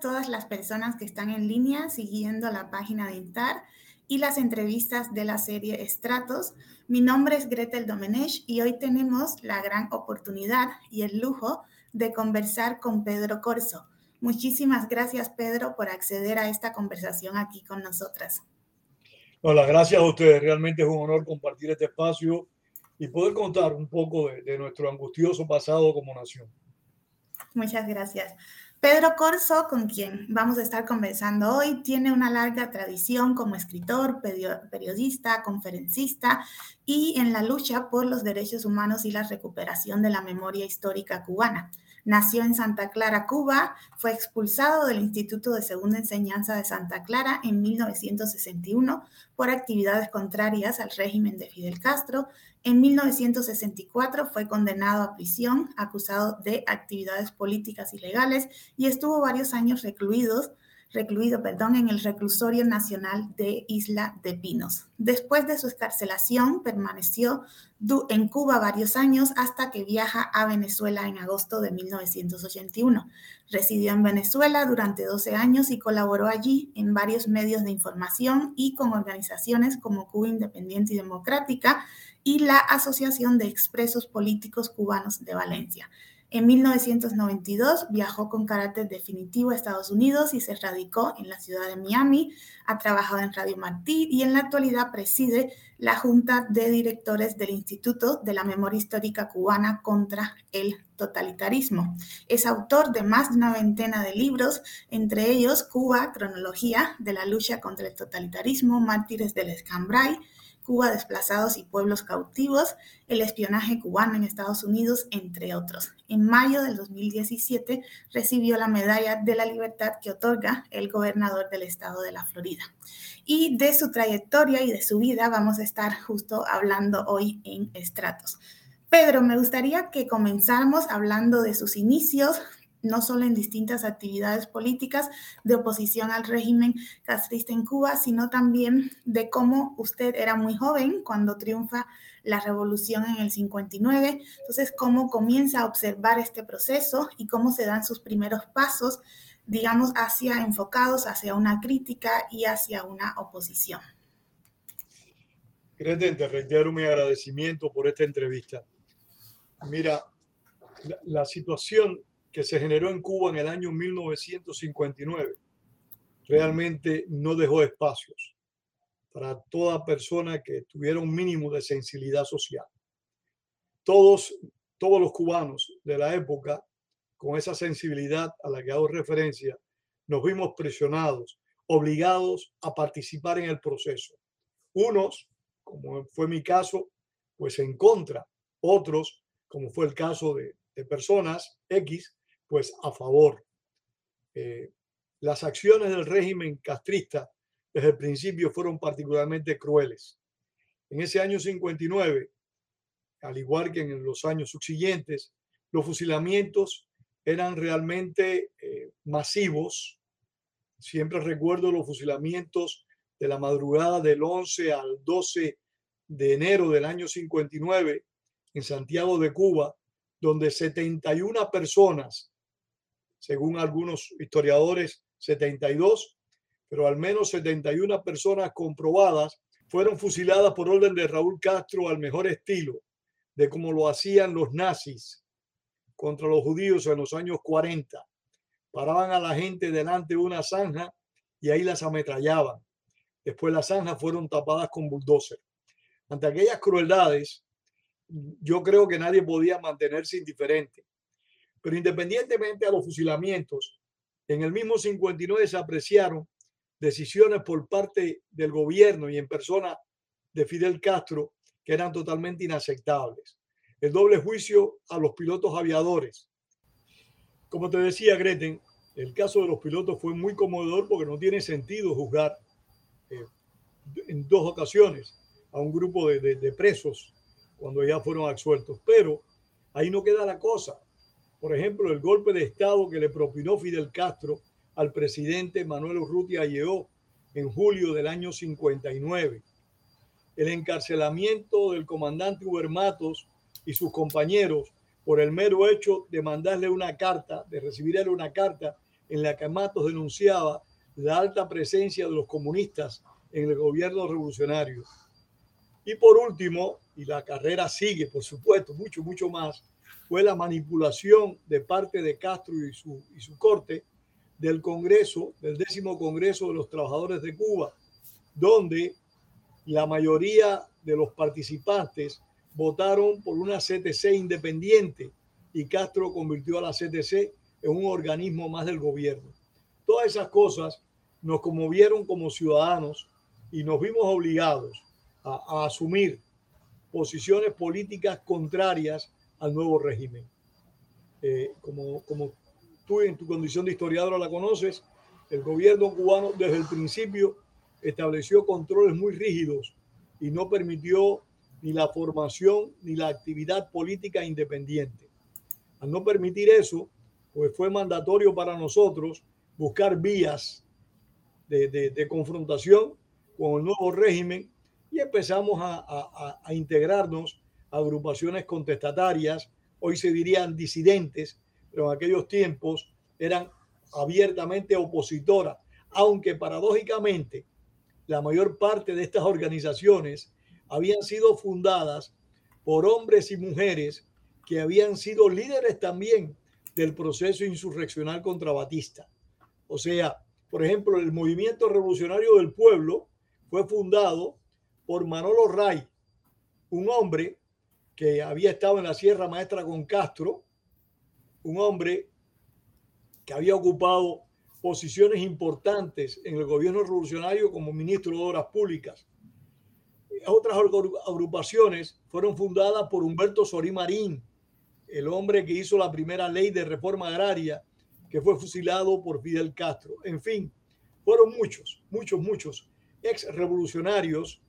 todas las personas que están en línea siguiendo la página de INTAR y las entrevistas de la serie Estratos. Mi nombre es Gretel Domenech y hoy tenemos la gran oportunidad y el lujo de conversar con Pedro Corso. Muchísimas gracias, Pedro, por acceder a esta conversación aquí con nosotras. Hola, gracias a ustedes. Realmente es un honor compartir este espacio y poder contar un poco de, de nuestro angustioso pasado como nación. Muchas gracias. Pedro Corso, con quien vamos a estar conversando hoy, tiene una larga tradición como escritor, periodista, conferencista y en la lucha por los derechos humanos y la recuperación de la memoria histórica cubana. Nació en Santa Clara, Cuba, fue expulsado del Instituto de Segunda Enseñanza de Santa Clara en 1961 por actividades contrarias al régimen de Fidel Castro. En 1964 fue condenado a prisión, acusado de actividades políticas ilegales y estuvo varios años recluidos recluido perdón, en el reclusorio nacional de Isla de Pinos. Después de su escarcelación, permaneció en Cuba varios años hasta que viaja a Venezuela en agosto de 1981. Residió en Venezuela durante 12 años y colaboró allí en varios medios de información y con organizaciones como Cuba Independiente y Democrática y la Asociación de Expresos Políticos Cubanos de Valencia. En 1992 viajó con carácter definitivo a Estados Unidos y se radicó en la ciudad de Miami. Ha trabajado en Radio Martí y en la actualidad preside la Junta de Directores del Instituto de la Memoria Histórica Cubana contra el Totalitarismo. Es autor de más de una veintena de libros, entre ellos Cuba, Cronología de la lucha contra el totalitarismo, Mártires del Escambray, Cuba desplazados y pueblos cautivos, el espionaje cubano en Estados Unidos, entre otros. En mayo del 2017 recibió la Medalla de la Libertad que otorga el gobernador del estado de la Florida. Y de su trayectoria y de su vida vamos a estar justo hablando hoy en Estratos. Pedro, me gustaría que comenzáramos hablando de sus inicios, no solo en distintas actividades políticas de oposición al régimen castrista en Cuba, sino también de cómo usted era muy joven cuando triunfa la revolución en el 59. Entonces, cómo comienza a observar este proceso y cómo se dan sus primeros pasos, digamos, hacia enfocados hacia una crítica y hacia una oposición. Greten, te reitero mi agradecimiento por esta entrevista. Mira, la, la situación que se generó en Cuba en el año 1959 realmente no dejó espacios para toda persona que tuviera un mínimo de sensibilidad social. Todos, todos los cubanos de la época, con esa sensibilidad a la que hago referencia, nos vimos presionados, obligados a participar en el proceso. Unos, como fue mi caso, pues en contra. Otros, como fue el caso de, de personas X, pues a favor. Eh, las acciones del régimen castrista desde el principio fueron particularmente crueles. En ese año 59, al igual que en los años subsiguientes, los fusilamientos eran realmente eh, masivos. Siempre recuerdo los fusilamientos de la madrugada del 11 al 12 de enero del año 59 en Santiago de Cuba, donde 71 personas según algunos historiadores, 72, pero al menos 71 personas comprobadas fueron fusiladas por orden de Raúl Castro al mejor estilo de como lo hacían los nazis contra los judíos en los años 40. Paraban a la gente delante de una zanja y ahí las ametrallaban. Después las zanjas fueron tapadas con bulldozer. Ante aquellas crueldades, yo creo que nadie podía mantenerse indiferente. Pero independientemente a los fusilamientos, en el mismo 59 se apreciaron decisiones por parte del gobierno y en persona de Fidel Castro que eran totalmente inaceptables. El doble juicio a los pilotos aviadores. Como te decía, Greten, el caso de los pilotos fue muy conmovedor porque no tiene sentido juzgar eh, en dos ocasiones a un grupo de, de presos cuando ya fueron absueltos. Pero ahí no queda la cosa por ejemplo, el golpe de Estado que le propinó Fidel Castro al presidente Manuel Urrutia Lleó en julio del año 59, el encarcelamiento del comandante Uber Matos y sus compañeros por el mero hecho de mandarle una carta, de recibirle una carta en la que Matos denunciaba la alta presencia de los comunistas en el gobierno revolucionario. Y por último, y la carrera sigue, por supuesto, mucho, mucho más, fue la manipulación de parte de Castro y su, y su corte del Congreso, del décimo Congreso de los Trabajadores de Cuba, donde la mayoría de los participantes votaron por una CTC independiente y Castro convirtió a la CTC en un organismo más del gobierno. Todas esas cosas nos conmovieron como ciudadanos y nos vimos obligados a, asumir posiciones políticas contrarias al nuevo régimen. Eh, como, como tú en tu condición de historiadora la conoces, el gobierno cubano desde el principio estableció controles muy rígidos y no permitió ni la formación ni la actividad política independiente. Al no permitir eso, pues fue mandatorio para nosotros buscar vías de, confrontación con el nuevo régimen y empezamos a, integrarnos agrupaciones contestatarias, hoy se dirían disidentes, pero en aquellos tiempos eran abiertamente opositoras, aunque paradójicamente la mayor parte de estas organizaciones habían sido fundadas por hombres y mujeres que habían sido líderes también del proceso insurreccional contra Batista. O sea, por ejemplo, el movimiento revolucionario del pueblo fue fundado por Manolo Ray, un hombre que había estado en la Sierra Maestra con Castro, un hombre que había ocupado posiciones importantes en el gobierno revolucionario como ministro de Obras Públicas. Otras agrupaciones fueron fundadas por Humberto Sorí Marín, el hombre que hizo la primera ley de reforma agraria, que fue fusilado por Fidel Castro. En fin, fueron muchos, muchos, muchos ex revolucionarios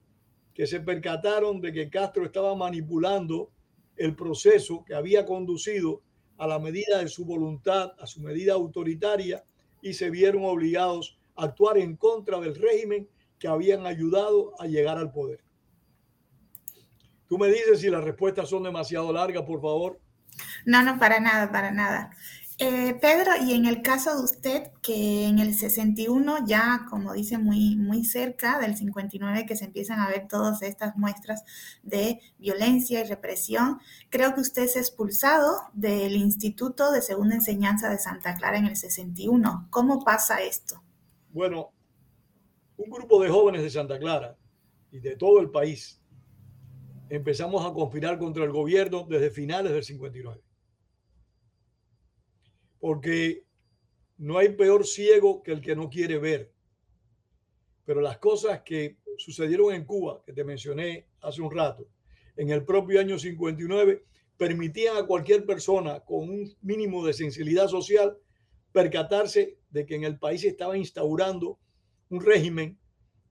que se percataron de que Castro estaba manipulando el proceso que había conducido a la medida de su voluntad, a su medida autoritaria, y se vieron obligados a actuar en contra del régimen que habían ayudado a llegar al poder. Tú me dices si las respuestas son demasiado largas, por favor. No, no, para nada, para nada. Eh, Pedro, y en el caso de usted, que en el 61 ya, como dice, muy, muy cerca del 59, que se empiezan a ver todas estas muestras de violencia y represión, creo que usted es expulsado del Instituto de Segunda Enseñanza de Santa Clara en el 61. ¿Cómo pasa esto? Bueno, un grupo de jóvenes de Santa Clara y de todo el país empezamos a conspirar contra el gobierno desde finales del 59 porque no hay peor ciego que el que no quiere ver. Pero las cosas que sucedieron en Cuba, que te mencioné hace un rato, en el propio año 59, permitían a cualquier persona con un mínimo de sensibilidad social percatarse de que en el país estaba instaurando un régimen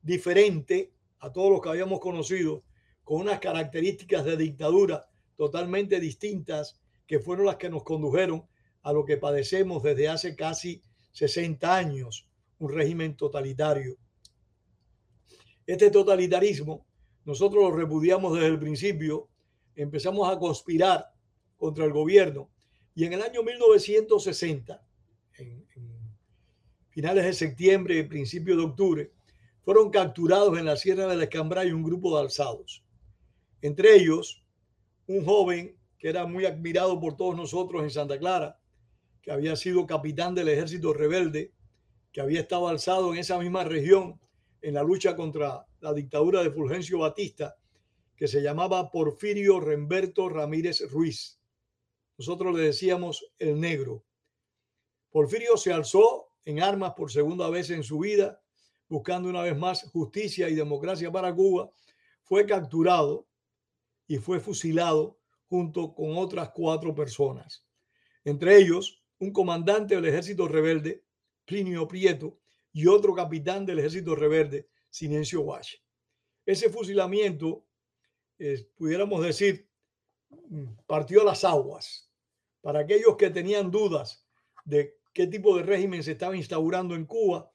diferente a todos los que habíamos conocido, con unas características de dictadura totalmente distintas que fueron las que nos condujeron a lo que padecemos desde hace casi 60 años, un régimen totalitario. Este totalitarismo nosotros lo repudiamos desde el principio, empezamos a conspirar contra el gobierno y en el año 1960, en, finales de septiembre y principios de octubre, fueron capturados en la Sierra de la Escambray un grupo de alzados. Entre ellos, un joven que era muy admirado por todos nosotros en Santa Clara, que había sido capitán del ejército rebelde, que había estado alzado en esa misma región en la lucha contra la dictadura de Fulgencio Batista, que se llamaba Porfirio Remberto Ramírez Ruiz. Nosotros le decíamos el negro. Porfirio se alzó en armas por segunda vez en su vida, buscando una vez más justicia y democracia para Cuba. Fue capturado y fue fusilado junto con otras cuatro personas. Entre ellos, un comandante del ejército rebelde, Plinio Prieto, y otro capitán del ejército rebelde, Sinencio Wash. Ese fusilamiento, pudiéramos decir, partió a las aguas. Para aquellos que tenían dudas de qué tipo de régimen se estaba instaurando en Cuba,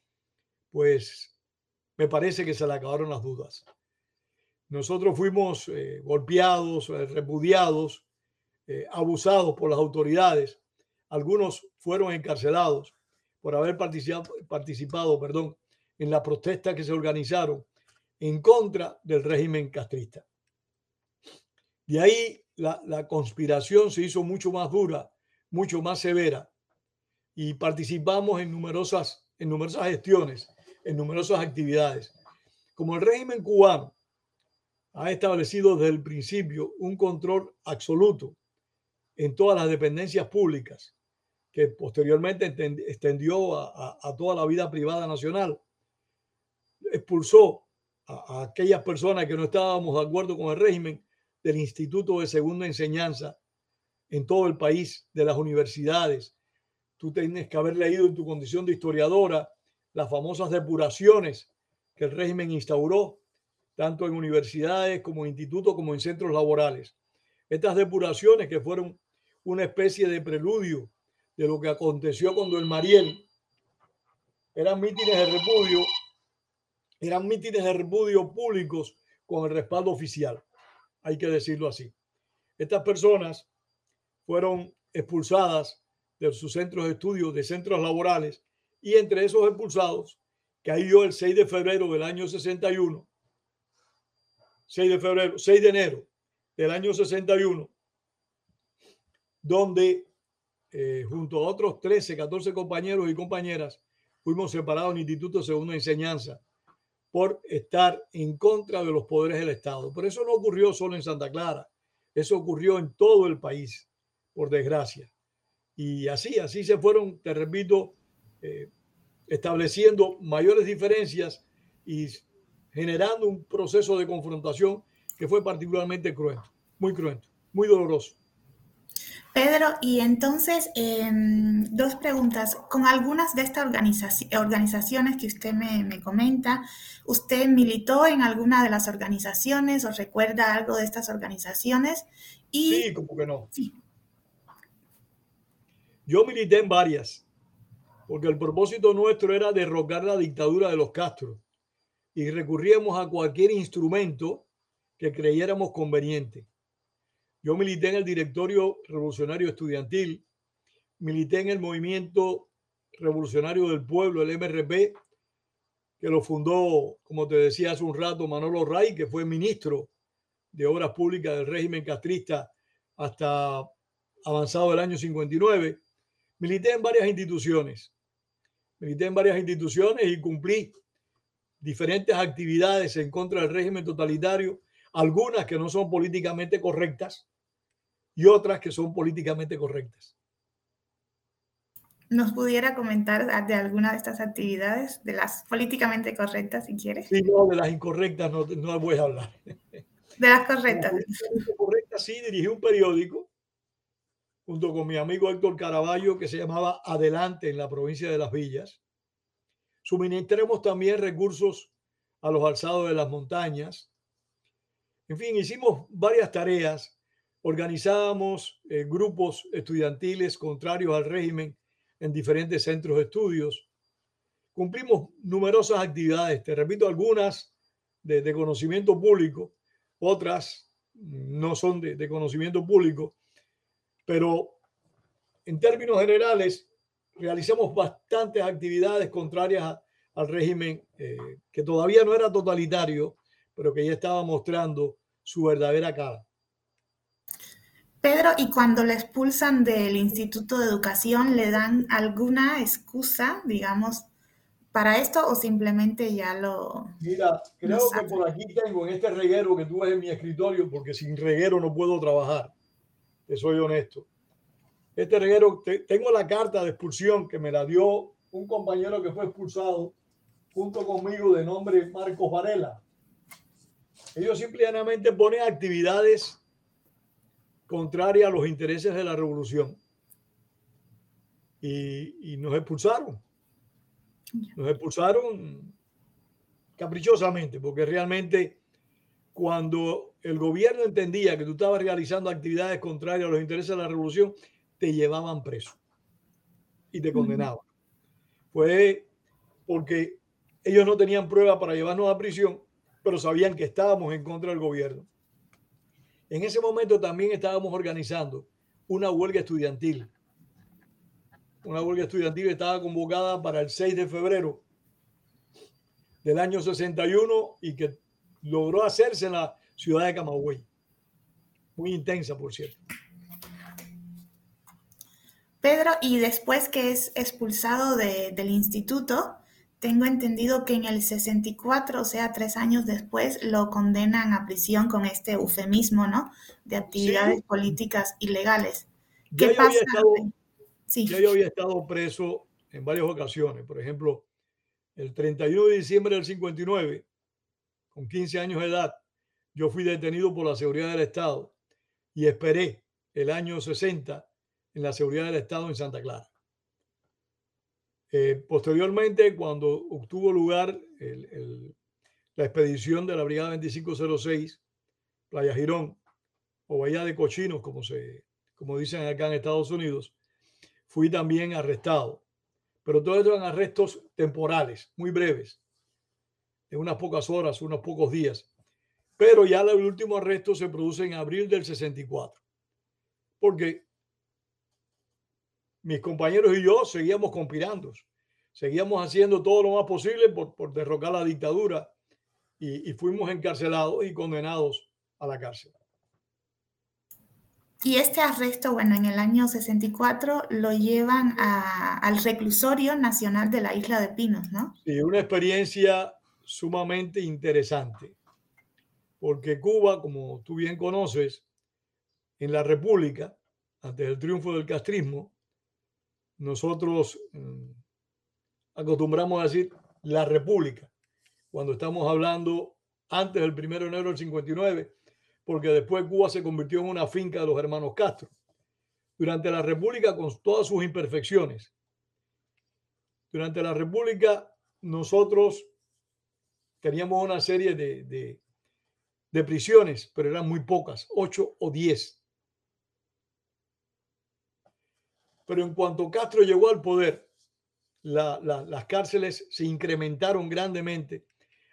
pues me parece que se le acabaron las dudas. Nosotros fuimos eh, golpeados, eh, repudiados, eh, abusados por las autoridades algunos fueron encarcelados, por haber participado, participado perdón, en las protestas que se organizaron en contra del régimen castrista. De ahí la, la conspiración se hizo mucho más dura, mucho más severa y participamos en numerosas, en numerosas gestiones, en numerosas actividades. Como el régimen cubano ha establecido desde el principio un control absoluto en todas las dependencias públicas, que posteriormente extendió a, a, toda la vida privada nacional, expulsó a, a, aquellas personas que no estábamos de acuerdo con el régimen del Instituto de Segunda Enseñanza en todo el país, de las universidades. Tú tienes que haber leído en tu condición de historiadora las famosas depuraciones que el régimen instauró, tanto en universidades como en institutos, como en centros laborales. Estas depuraciones que fueron una especie de preludio de lo que aconteció cuando el Mariel eran mítines de repudio, eran mítines de repudio públicos con el respaldo oficial, hay que decirlo así. Estas personas fueron expulsadas de sus centros de estudio, de centros laborales, y entre esos expulsados cayó el 6 de febrero del año 61, 6 de febrero, 6 de enero del año 61, donde eh, junto a otros 13, 14 compañeros y compañeras fuimos separados en Instituto de Segunda Enseñanza por estar en contra de los poderes del Estado. Pero eso no ocurrió solo en Santa Clara, eso ocurrió en todo el país, por desgracia. Y así, así se fueron, te repito, eh, estableciendo mayores diferencias y generando un proceso de confrontación que fue particularmente cruento, muy cruento, muy doloroso. Pedro, y entonces, em, dos preguntas. Con algunas de estas organizaciones que usted me, me, comenta, ¿usted militó en alguna de las organizaciones o recuerda algo de estas organizaciones? Y, sí, como que no. Sí. Yo milité en varias, porque el propósito nuestro era derrocar la dictadura de los Castro y recurríamos a cualquier instrumento que creyéramos conveniente. Yo milité en el Directorio Revolucionario Estudiantil, milité en el Movimiento Revolucionario del Pueblo, el MRP, que lo fundó, como te decía hace un rato, Manolo Ray, que fue ministro de Obras Públicas del régimen castrista hasta avanzado el año 59. Milité en varias instituciones, milité en varias instituciones y cumplí diferentes actividades en contra del régimen totalitario, algunas que no son políticamente correctas, y otras que son políticamente correctas. ¿Nos pudiera comentar de alguna de estas actividades, de las políticamente correctas, si quieres? Sí, no, de las incorrectas no, no voy a hablar. De las correctas. De correctas sí, dirigí un periódico junto con mi amigo Héctor Caraballo que se llamaba Adelante en la provincia de Las Villas. Suministramos también recursos a los alzados de las montañas. En fin, hicimos varias tareas Organizábamos eh, grupos estudiantiles contrarios al régimen en diferentes centros de estudios. Cumplimos numerosas actividades, te repito, algunas de, de conocimiento público, otras no son de, de, conocimiento público, pero en términos generales realizamos bastantes actividades contrarias al régimen eh, que todavía no era totalitario, pero que ya estaba mostrando su verdadera cara. Pedro, ¿y cuando le expulsan del Instituto de Educación, le dan alguna excusa, digamos, para esto o simplemente ya lo... Mira, creo que por aquí tengo en este reguero que tú ves en mi escritorio, porque sin reguero no puedo trabajar, te soy honesto. Este reguero, te, tengo la carta de expulsión que me la dio un compañero que fue expulsado junto conmigo de nombre Marcos Varela. Ellos simplemente ponen actividades contraria a los intereses de la revolución. Y, y, nos expulsaron. Nos expulsaron caprichosamente, porque realmente cuando el gobierno entendía que tú estabas realizando actividades contrarias a los intereses de la revolución, te llevaban preso y te condenaban. Fue porque ellos no tenían prueba para llevarnos a prisión, pero sabían que estábamos en contra del gobierno. En ese momento también estábamos organizando una huelga estudiantil. una huelga estudiantil estaba convocada para el 6 de febrero del año 61 y que logró hacerse en la ciudad de Camagüey. Muy intensa, por cierto. Pedro, y después que es expulsado del instituto, tengo entendido que en el 64, o sea, tres años después, lo condenan a prisión con este eufemismo, ¿no? De actividades políticas ilegales. ¿Qué ya pasa? sí. Ya yo había estado preso en varias ocasiones. Por ejemplo, el 31 de diciembre del 59, con 15 años de edad, yo fui detenido por la seguridad del Estado y esperé el año 60 en la seguridad del Estado en Santa Clara. Eh, posteriormente, cuando obtuvo lugar la expedición de la Brigada 2506, Playa Girón, o Bahía de Cochinos, como, se, como dicen acá en Estados Unidos, fui también arrestado. Pero todo esto eran arrestos temporales, muy breves, de unas pocas horas, unos pocos días. Pero ya el último arresto se produce en abril del 64. Porque mis compañeros y yo seguíamos conspirando, seguíamos haciendo todo lo más posible por, derrocar la dictadura y, fuimos encarcelados y condenados a la cárcel. Y este arresto, bueno, en el año 64 lo llevan al reclusorio nacional de la isla de Pinos, ¿no? Sí, una experiencia sumamente interesante, porque Cuba, como tú bien conoces, en la República, antes del triunfo del castrismo, nosotros mm, acostumbramos a decir la República, cuando estamos hablando antes del 1 de enero del 59, porque después Cuba se convirtió en una finca de los hermanos Castro. Durante la República, con todas sus imperfecciones, durante la República nosotros teníamos una serie de, de, de prisiones, pero eran muy pocas, ocho o diez Pero en cuanto Castro llegó al poder, las cárceles se incrementaron grandemente,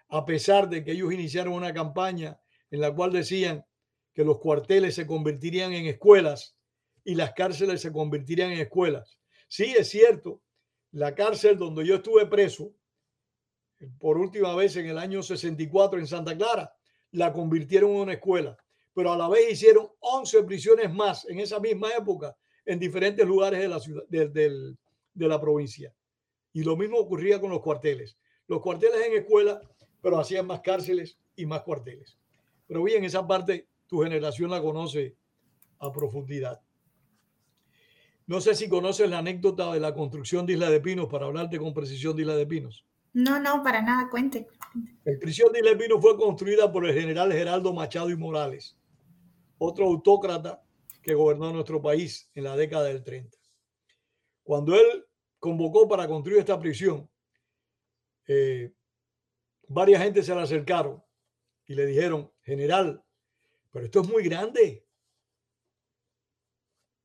a pesar de que ellos iniciaron una campaña en la cual decían que los cuarteles se convertirían en escuelas y las cárceles se convertirían en escuelas. Sí, es cierto, la cárcel donde yo estuve preso por última vez en el año 64 en Santa Clara, la convirtieron en una escuela, pero a la vez hicieron 11 prisiones más en esa misma época en diferentes lugares de la ciudad, de, la provincia. Y lo mismo ocurría con los cuarteles. Los cuarteles en escuela, pero hacían más cárceles y más cuarteles. Pero bien, esa parte tu generación la conoce a profundidad. No sé si conoces la anécdota de la construcción de Isla de Pinos para hablarte con precisión de Isla de Pinos. No, no, para nada, cuente. La prisión de Isla de Pinos fue construida por el general Geraldo Machado y Morales, otro autócrata que gobernó nuestro país en la década del 30. Cuando él convocó para construir esta prisión, eh, varias gente se le acercaron y le dijeron, general, pero esto es muy grande.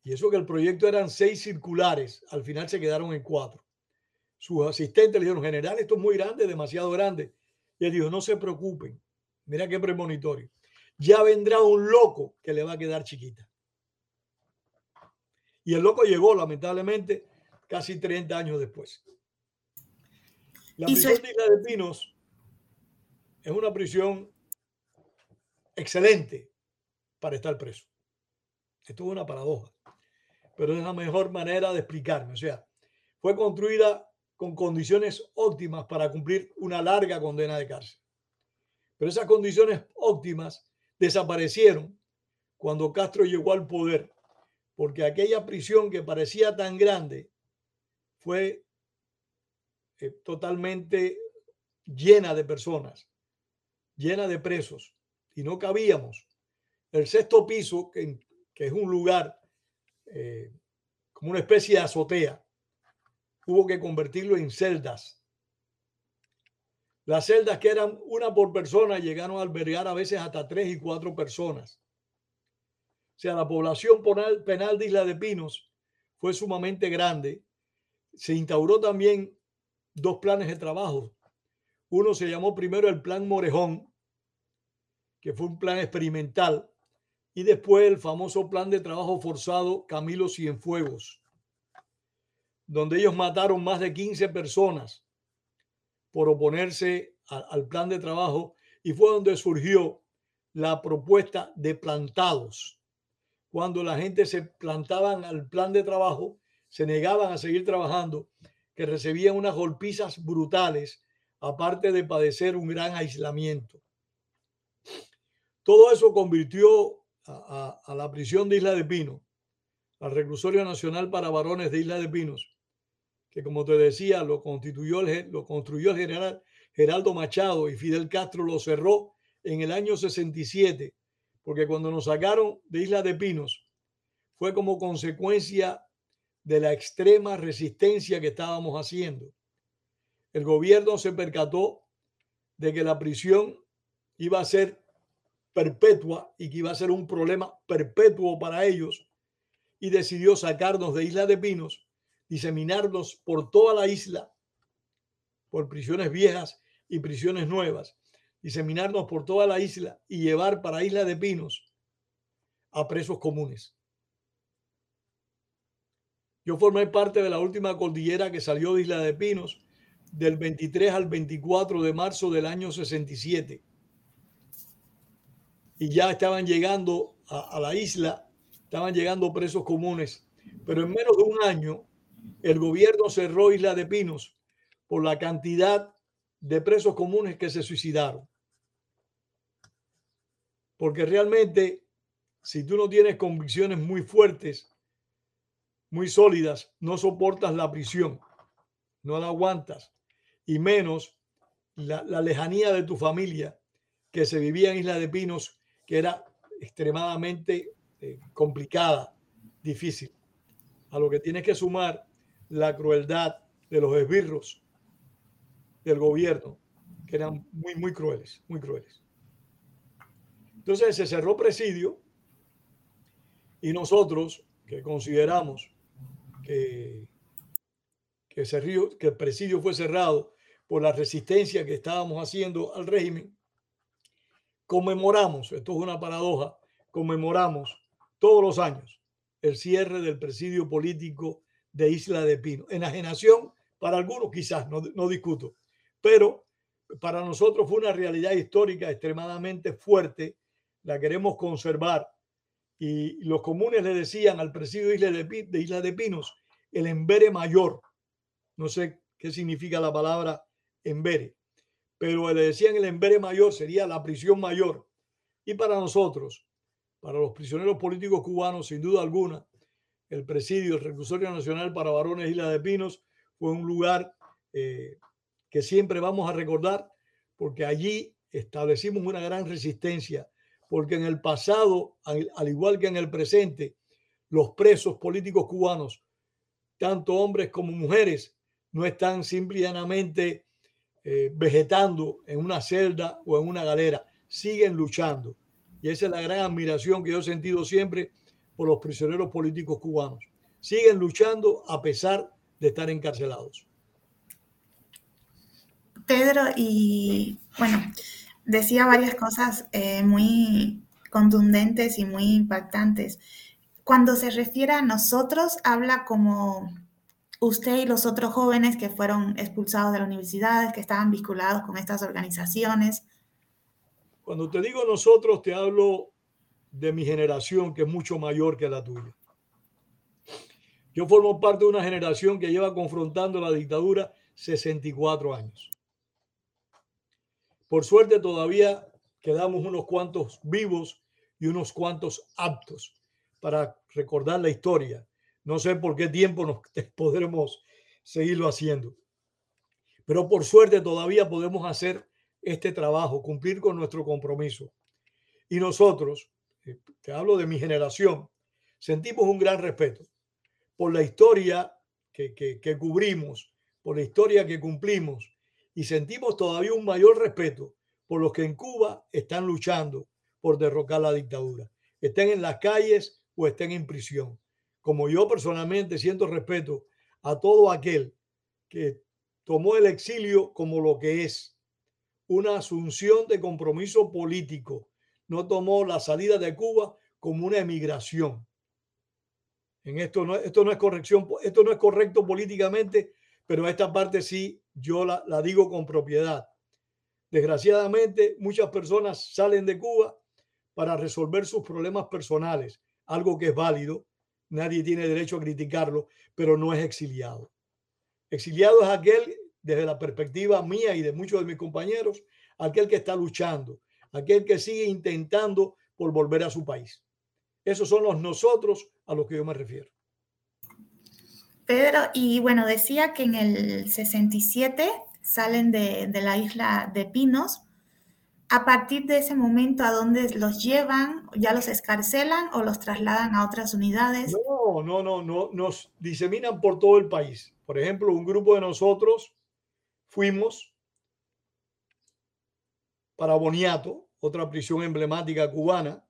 Y eso que el proyecto eran seis circulares, al final se quedaron en cuatro. Sus asistentes le dijeron, general, esto es muy grande, demasiado grande. Y él dijo, no se preocupen, mira qué premonitorio. Ya vendrá un loco que le va a quedar chiquita. Y el loco llegó, lamentablemente, casi 30 años después. La prisión de Isla de Pinos es una prisión excelente para estar preso. Esto es una paradoja, pero es la mejor manera de explicarme. O sea, fue construida con condiciones óptimas para cumplir una larga condena de cárcel. Pero esas condiciones óptimas desaparecieron cuando Castro llegó al poder porque aquella prisión que parecía tan grande fue eh, totalmente llena de personas, llena de presos, y no cabíamos. El sexto piso, que, es un lugar eh, como una especie de azotea, hubo que convertirlo en celdas. Las celdas que eran una por persona llegaron a albergar a veces hasta tres y cuatro personas. O sea, la población penal de Isla de Pinos fue sumamente grande. Se instauró también dos planes de trabajo. Uno se llamó primero el Plan Morejón, que fue un plan experimental, y después el famoso Plan de Trabajo Forzado Camilo Cienfuegos. donde ellos mataron más de 15 personas por oponerse al plan de trabajo y fue donde surgió la propuesta de plantados. Cuando la gente se plantaban al plan de trabajo, se negaban a seguir trabajando, que recibían unas golpizas brutales, aparte de padecer un gran aislamiento. Todo eso convirtió a, la prisión de Isla de Pino, al reclusorio nacional para varones de Isla de Pinos, que como te decía, lo, constituyó lo construyó el general Geraldo Machado y Fidel Castro lo cerró en el año 67, porque cuando nos sacaron de Isla de Pinos fue como consecuencia de la extrema resistencia que estábamos haciendo. El gobierno se percató de que la prisión iba a ser perpetua y que iba a ser un problema perpetuo para ellos y decidió sacarnos de Isla de Pinos, diseminarnos por toda la isla, por prisiones viejas y prisiones nuevas, diseminarnos por toda la isla y llevar para Isla de Pinos a presos comunes. Yo formé parte de la última cordillera que salió de Isla de Pinos del 23 al 24 de marzo del año 67 y ya estaban llegando a, la isla, estaban llegando presos comunes. Pero en menos de un año, el gobierno cerró Isla de Pinos por la cantidad de presos comunes que se suicidaron. Porque realmente, si tú no tienes convicciones muy fuertes, muy sólidas, no soportas la prisión, no la aguantas, y menos la, lejanía de tu familia que se vivía en Isla de Pinos que era extremadamente eh, complicada, difícil. A lo que tienes que sumar la crueldad de los esbirros del gobierno, que eran muy, muy crueles, muy crueles. Entonces se cerró presidio y nosotros que consideramos que, que, el presidio fue cerrado por la resistencia que estábamos haciendo al régimen, conmemoramos, esto es una paradoja, conmemoramos todos los años el cierre del presidio político de Isla de Pino. Enajenación para algunos quizás, no, no discuto, pero para nosotros fue una realidad histórica extremadamente fuerte, la queremos conservar. Y los comunes le decían al presidio de Isla de, Pinos el embere mayor. No sé qué significa la palabra embere pero le decían el embere mayor sería la prisión mayor. Y para nosotros, para los prisioneros políticos cubanos, sin duda alguna, el presidio, el reclusorio nacional para varones Isla de Pinos, fue un lugar eh, que siempre vamos a recordar porque allí establecimos una gran resistencia, porque en el pasado, al, al igual que en el presente, los presos políticos cubanos, tanto hombres como mujeres, no están simplemente eh, vegetando en una celda o en una galera, siguen luchando. Y esa es la gran admiración que yo he sentido siempre por los prisioneros políticos cubanos. Siguen luchando a pesar de estar encarcelados. Pedro, y bueno, decía varias cosas eh, muy contundentes y muy impactantes. Cuando se refiere a nosotros, habla como usted y los otros jóvenes que fueron expulsados de la universidad, que estaban vinculados con estas organizaciones? Cuando te digo nosotros, te hablo de mi generación, que es mucho mayor que la tuya. Yo formo parte de una generación que lleva confrontando la dictadura 64 años. Por suerte todavía quedamos unos cuantos vivos y unos cuantos aptos para recordar la historia no sé por qué tiempo nos podremos seguirlo haciendo. Pero por suerte todavía podemos hacer este trabajo, cumplir con nuestro compromiso. Y nosotros, eh, te hablo de mi generación, sentimos un gran respeto por la historia que, que cubrimos, por la historia que cumplimos y sentimos todavía un mayor respeto por los que en Cuba están luchando por derrocar la dictadura, estén en las calles o estén en prisión como yo personalmente siento respeto a todo aquel que tomó el exilio como lo que es una asunción de compromiso político, no tomó la salida de Cuba como una emigración. En esto no, esto no es corrección, esto no es correcto políticamente, pero esta parte sí yo la, digo con propiedad. Desgraciadamente, muchas personas salen de Cuba para resolver sus problemas personales, algo que es válido, nadie tiene derecho a criticarlo, pero no es exiliado. Exiliado es aquel, desde la perspectiva mía y de muchos de mis compañeros, aquel que está luchando, aquel que sigue intentando por volver a su país. Esos son los nosotros a los que yo me refiero. Pedro, y bueno, decía que en el 67 salen de, la isla de Pinos. A partir de ese momento, ¿a dónde los llevan? ¿Ya los escarcelan o los trasladan a otras unidades? No, no, no, no, nos diseminan por todo el país. Por ejemplo, un grupo de nosotros fuimos para Boniato, otra prisión emblemática cubana.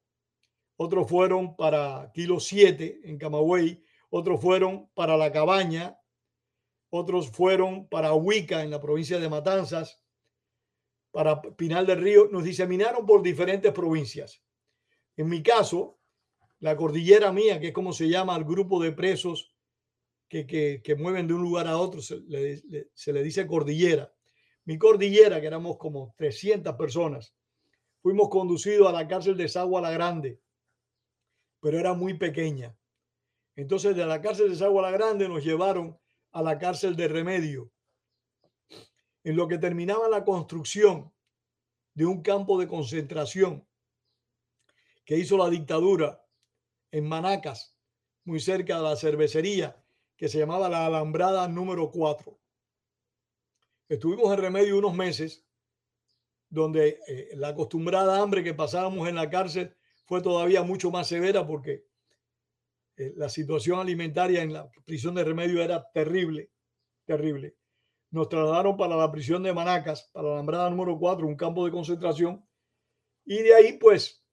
Otros fueron para Kilo 7 en Camagüey. Otros fueron para La Cabaña. Otros fueron para Huica en la provincia de Matanzas. Para Pinal del Río. Nos diseminaron por diferentes provincias. En mi caso, la cordillera mía, que es como se llama al grupo de presos que, que, que mueven de un lugar a otro, se le, se le dice cordillera mi cordillera, que éramos como 300 personas, fuimos conducidos a la cárcel de Sagua la Grande, pero era muy pequeña. Entonces de la cárcel de Sagua la Grande nos llevaron a la cárcel de Remedio, en lo que terminaba la construcción de un campo de concentración que hizo la dictadura en Manacas, muy cerca de la cervecería, que se llamaba la Alambrada número 4. Estuvimos en remedio unos meses donde eh, la acostumbrada hambre que pasábamos en la cárcel fue todavía mucho más severa porque eh, la situación alimentaria en la prisión de remedio era terrible, terrible. Nos trasladaron para la prisión de Manacas, para la Alambrada número 4, un campo de concentración, y de ahí pues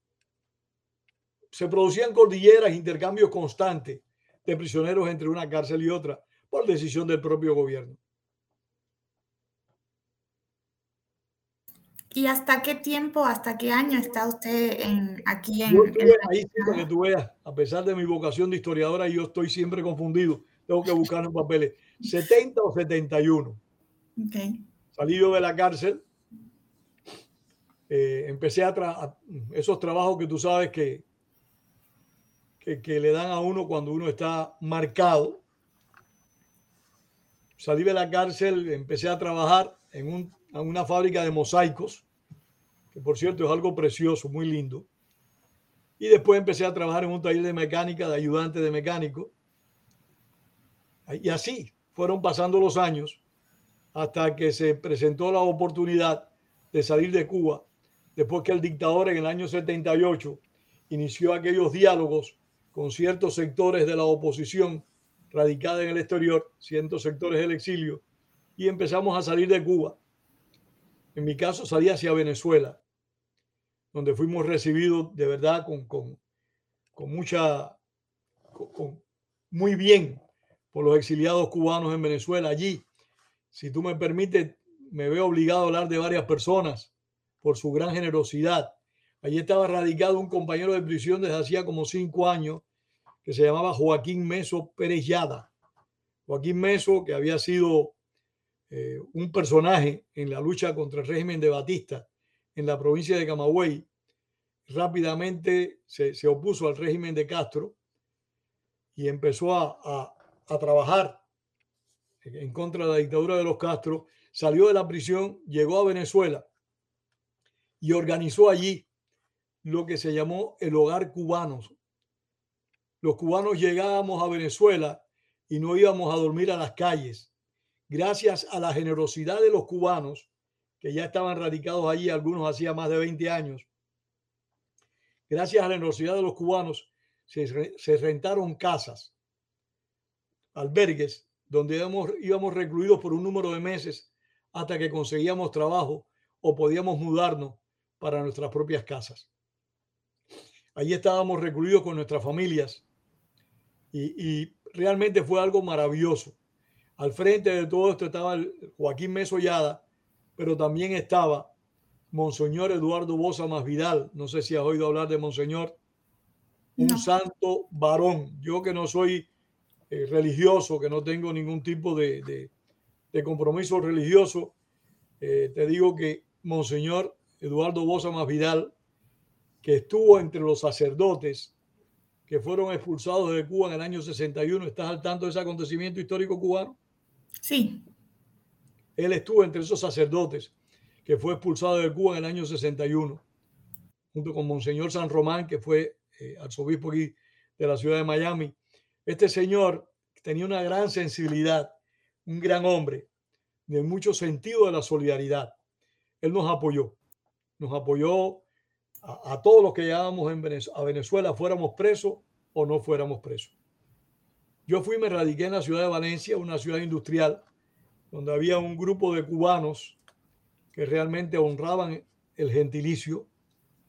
se producían cordilleras, intercambios constantes de prisioneros entre una cárcel y otra por decisión del propio gobierno. ¿Y hasta qué tiempo, hasta qué año está usted en, aquí en, yo estuve, ahí sí, para que tú veas, a pesar de mi vocación de historiadora, yo estoy siempre confundido. Tengo que buscar los papeles. 70 o 71. Okay. Salí yo de la cárcel. Eh, empecé a, tra esos trabajos que tú sabes que, que, que, le dan a uno cuando uno está marcado. Salí de la cárcel, empecé a trabajar en un a una fábrica de mosaicos, que por cierto es algo precioso, muy lindo. Y después empecé a trabajar en un taller de mecánica, de ayudante de mecánico. Y así fueron pasando los años hasta que se presentó la oportunidad de salir de Cuba, después que el dictador en el año 78 inició aquellos diálogos con ciertos sectores de la oposición radicada en el exterior, ciertos sectores del exilio, y empezamos a salir de Cuba en mi caso salí hacia Venezuela, donde fuimos recibidos de verdad con, con, con mucha, con, muy bien por los exiliados cubanos en Venezuela. Allí, si tú me permites, me veo obligado a hablar de varias personas por su gran generosidad. Allí estaba radicado un compañero de prisión desde hacía como cinco años que se llamaba Joaquín Meso Pérez Yada. Joaquín Meso, que había sido eh, un personaje en la lucha contra el régimen de Batista en la provincia de Camagüey, rápidamente se, se opuso al régimen de Castro y empezó a, a, a trabajar en contra de la dictadura de los Castro, salió de la prisión, llegó a Venezuela y organizó allí lo que se llamó el hogar cubanos. Los cubanos llegábamos a Venezuela y no íbamos a dormir a las calles, gracias a la generosidad de los cubanos, que ya estaban radicados allí, algunos hacía más de 20 años, gracias a la generosidad de los cubanos, se, rentaron casas, albergues, donde íbamos, íbamos recluidos por un número de meses hasta que conseguíamos trabajo o podíamos mudarnos para nuestras propias casas. Allí estábamos recluidos con nuestras familias y, y realmente fue algo maravilloso. Al frente de todo esto estaba Joaquín Mesollada, pero también estaba Monseñor Eduardo Bosa Más Vidal. No sé si has oído hablar de Monseñor. un santo varón. Yo que no soy eh, religioso, que no tengo ningún tipo de, compromiso religioso, eh, te digo que Monseñor Eduardo Bosa Más Vidal, que estuvo entre los sacerdotes que fueron expulsados de Cuba en el año 61, ¿estás al tanto de ese acontecimiento histórico cubano? Sí. Él estuvo entre esos sacerdotes que fue expulsado de Cuba en el año 61, junto con Monseñor San Román, que fue eh, arzobispo aquí de la ciudad de Miami. Este señor tenía una gran sensibilidad, un gran hombre, de mucho sentido de la solidaridad. Él nos apoyó, nos apoyó a, todos los que llegábamos en a Venezuela, fuéramos presos o no fuéramos presos. Yo fui, me radiqué en la ciudad de Valencia, una ciudad industrial, donde había un grupo de cubanos que realmente honraban el gentilicio,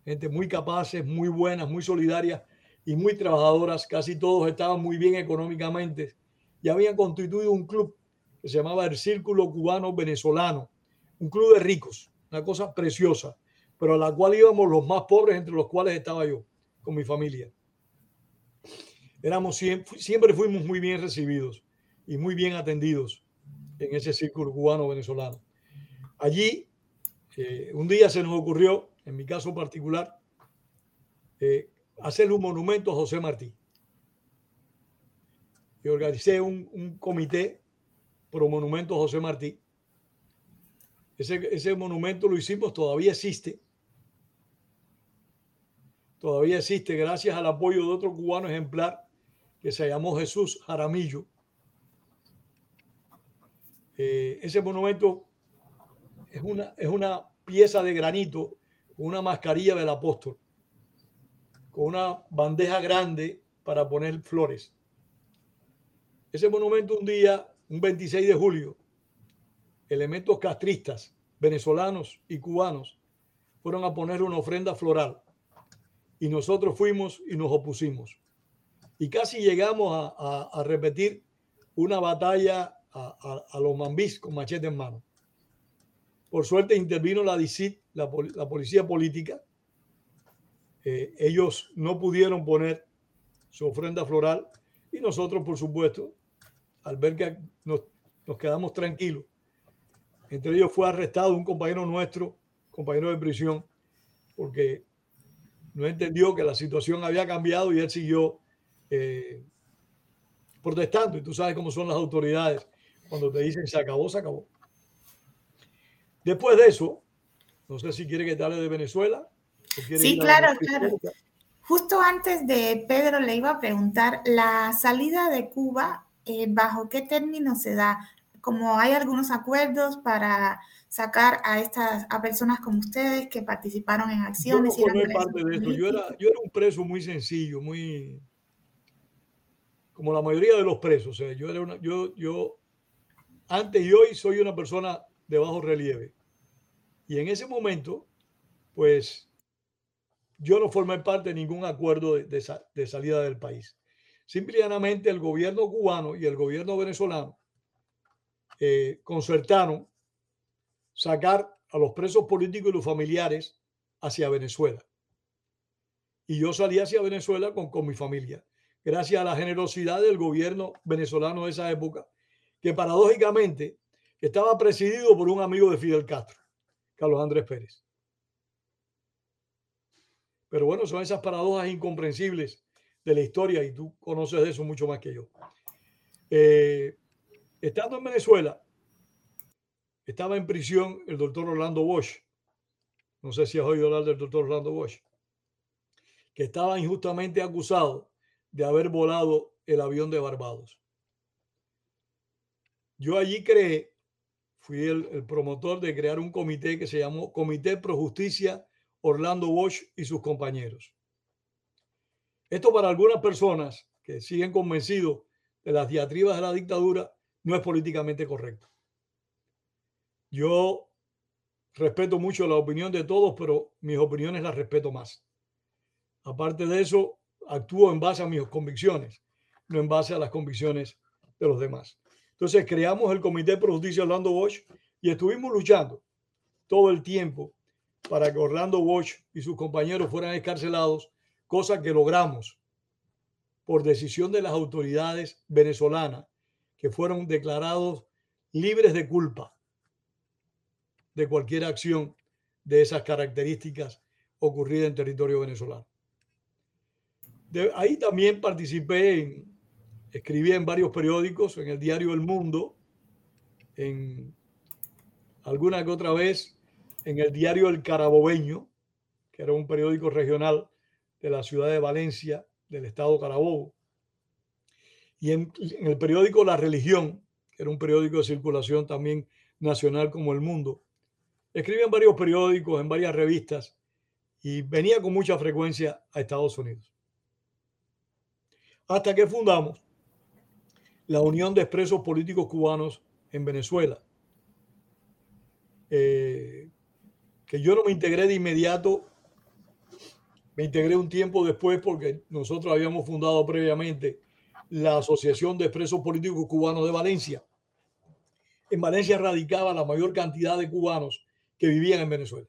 gente muy capaces, muy buenas, muy solidarias y muy trabajadoras. Casi todos estaban muy bien económicamente y habían constituido un club que se llamaba el Círculo Cubano Venezolano, un club de ricos, una cosa preciosa, pero a la cual íbamos los más pobres, entre los cuales estaba yo, con mi familia. Éramos siempre, siempre fuimos muy bien recibidos y muy bien atendidos en ese círculo cubano venezolano. Allí, eh, un día se nos ocurrió, en mi caso particular, eh, hacerle un monumento a José Martí. Y organicé un, un comité pro monumento a José Martí. Ese, ese monumento lo hicimos, todavía existe. Todavía existe gracias al apoyo de otro cubano ejemplar que se llamó Jesús Jaramillo. Eh, ese monumento es una, es una pieza de granito una mascarilla del apóstol, con una bandeja grande para poner flores. Ese monumento un día, un 26 de julio, elementos castristas, venezolanos y cubanos, fueron a poner una ofrenda floral. Y nosotros fuimos y nos opusimos. Y casi llegamos a, repetir una batalla a, los mambís con machete en mano. Por suerte intervino la DICIT, la, policía política. Eh, ellos no pudieron poner su ofrenda floral y nosotros, por supuesto, al ver que nos, quedamos tranquilos, entre ellos fue arrestado un compañero nuestro, compañero de prisión, porque no entendió que la situación había cambiado y él siguió eh, protestando. Y tú sabes cómo son las autoridades. Cuando te dicen se acabó, se acabó. Después de eso, no sé si quiere que te hable de Venezuela. sí, claro, claro. Justo antes de Pedro le iba a preguntar, la salida de Cuba, eh, ¿bajo qué términos se da? Como hay algunos acuerdos para sacar a estas a personas como ustedes que participaron en acciones. Yo, no parte de esto. Yo, era, yo era un preso muy sencillo, muy como la mayoría de los presos. Yo era una, yo, yo antes y hoy soy una persona de bajo relieve. Y en ese momento, pues yo no formé parte de ningún acuerdo de, de, salida del país. Simplemente el gobierno cubano y el gobierno venezolano eh, concertaron sacar a los presos políticos y los familiares hacia Venezuela. Y yo salí hacia Venezuela con, con mi familia, gracias a la generosidad del gobierno venezolano de esa época, que paradójicamente estaba presidido por un amigo de Fidel Castro, Carlos Andrés Pérez. Pero bueno, son esas paradojas incomprensibles de la historia y tú conoces eso mucho más que yo. Eh, estando en Venezuela, estaba en prisión el doctor Orlando Bosch. No sé si has oído hablar del doctor Orlando Bosch, que estaba injustamente acusado de haber volado el avión de Barbados. Yo allí creé fui el, promotor de crear un comité que se llamó Comité Pro Justicia Orlando Bosch y sus compañeros. Esto para algunas personas que siguen convencidos de las diatribas de la dictadura no es políticamente correcto. Yo respeto mucho la opinión de todos, pero mis opiniones las respeto más. Aparte de eso, actúo en base a mis convicciones, no en base a las convicciones de los demás. Entonces creamos el Comité Pro Justicia Orlando Bosch y estuvimos luchando todo el tiempo para que Orlando Bosch y sus compañeros fueran escarcelados, cosa que logramos por decisión de las autoridades venezolanas, que fueron declarados libres de culpa de cualquier acción de esas características ocurrida en territorio venezolano. Ahí también participé en, escribí en varios periódicos, en el diario El Mundo, en alguna que otra vez en el diario El Carabobeño, que era un periódico regional de la ciudad de Valencia, del estado Carabobo, y en, en el periódico La Religión, que era un periódico de circulación también nacional como El Mundo. Escribí en varios periódicos, en varias revistas, y venía con mucha frecuencia a Estados Unidos. Hasta que fundamos la Unión de Expresos Políticos Cubanos en Venezuela. Eh, que yo no me integré de inmediato, me integré un tiempo después porque nosotros habíamos fundado previamente la Asociación de Expresos Políticos Cubanos de Valencia. En Valencia radicaba la mayor cantidad de cubanos que vivían en Venezuela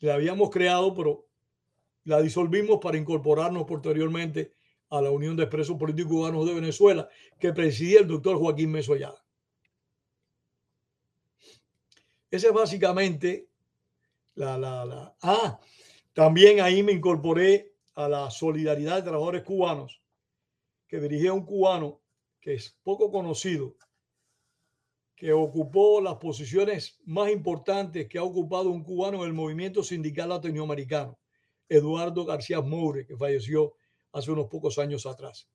la habíamos creado, pero la disolvimos para incorporarnos posteriormente a la Unión de Expresos Políticos Cubanos de Venezuela, que presidía el doctor Joaquín Mesoyada. Ese es básicamente la, la, la. Ah, también ahí me incorporé a la Solidaridad de Trabajadores Cubanos, que dirigía un cubano que es poco conocido, que ocupó las posiciones más importantes que ha ocupado un cubano en el movimiento sindical latinoamericano, Eduardo García Moure, que falleció hace unos pocos años atrás.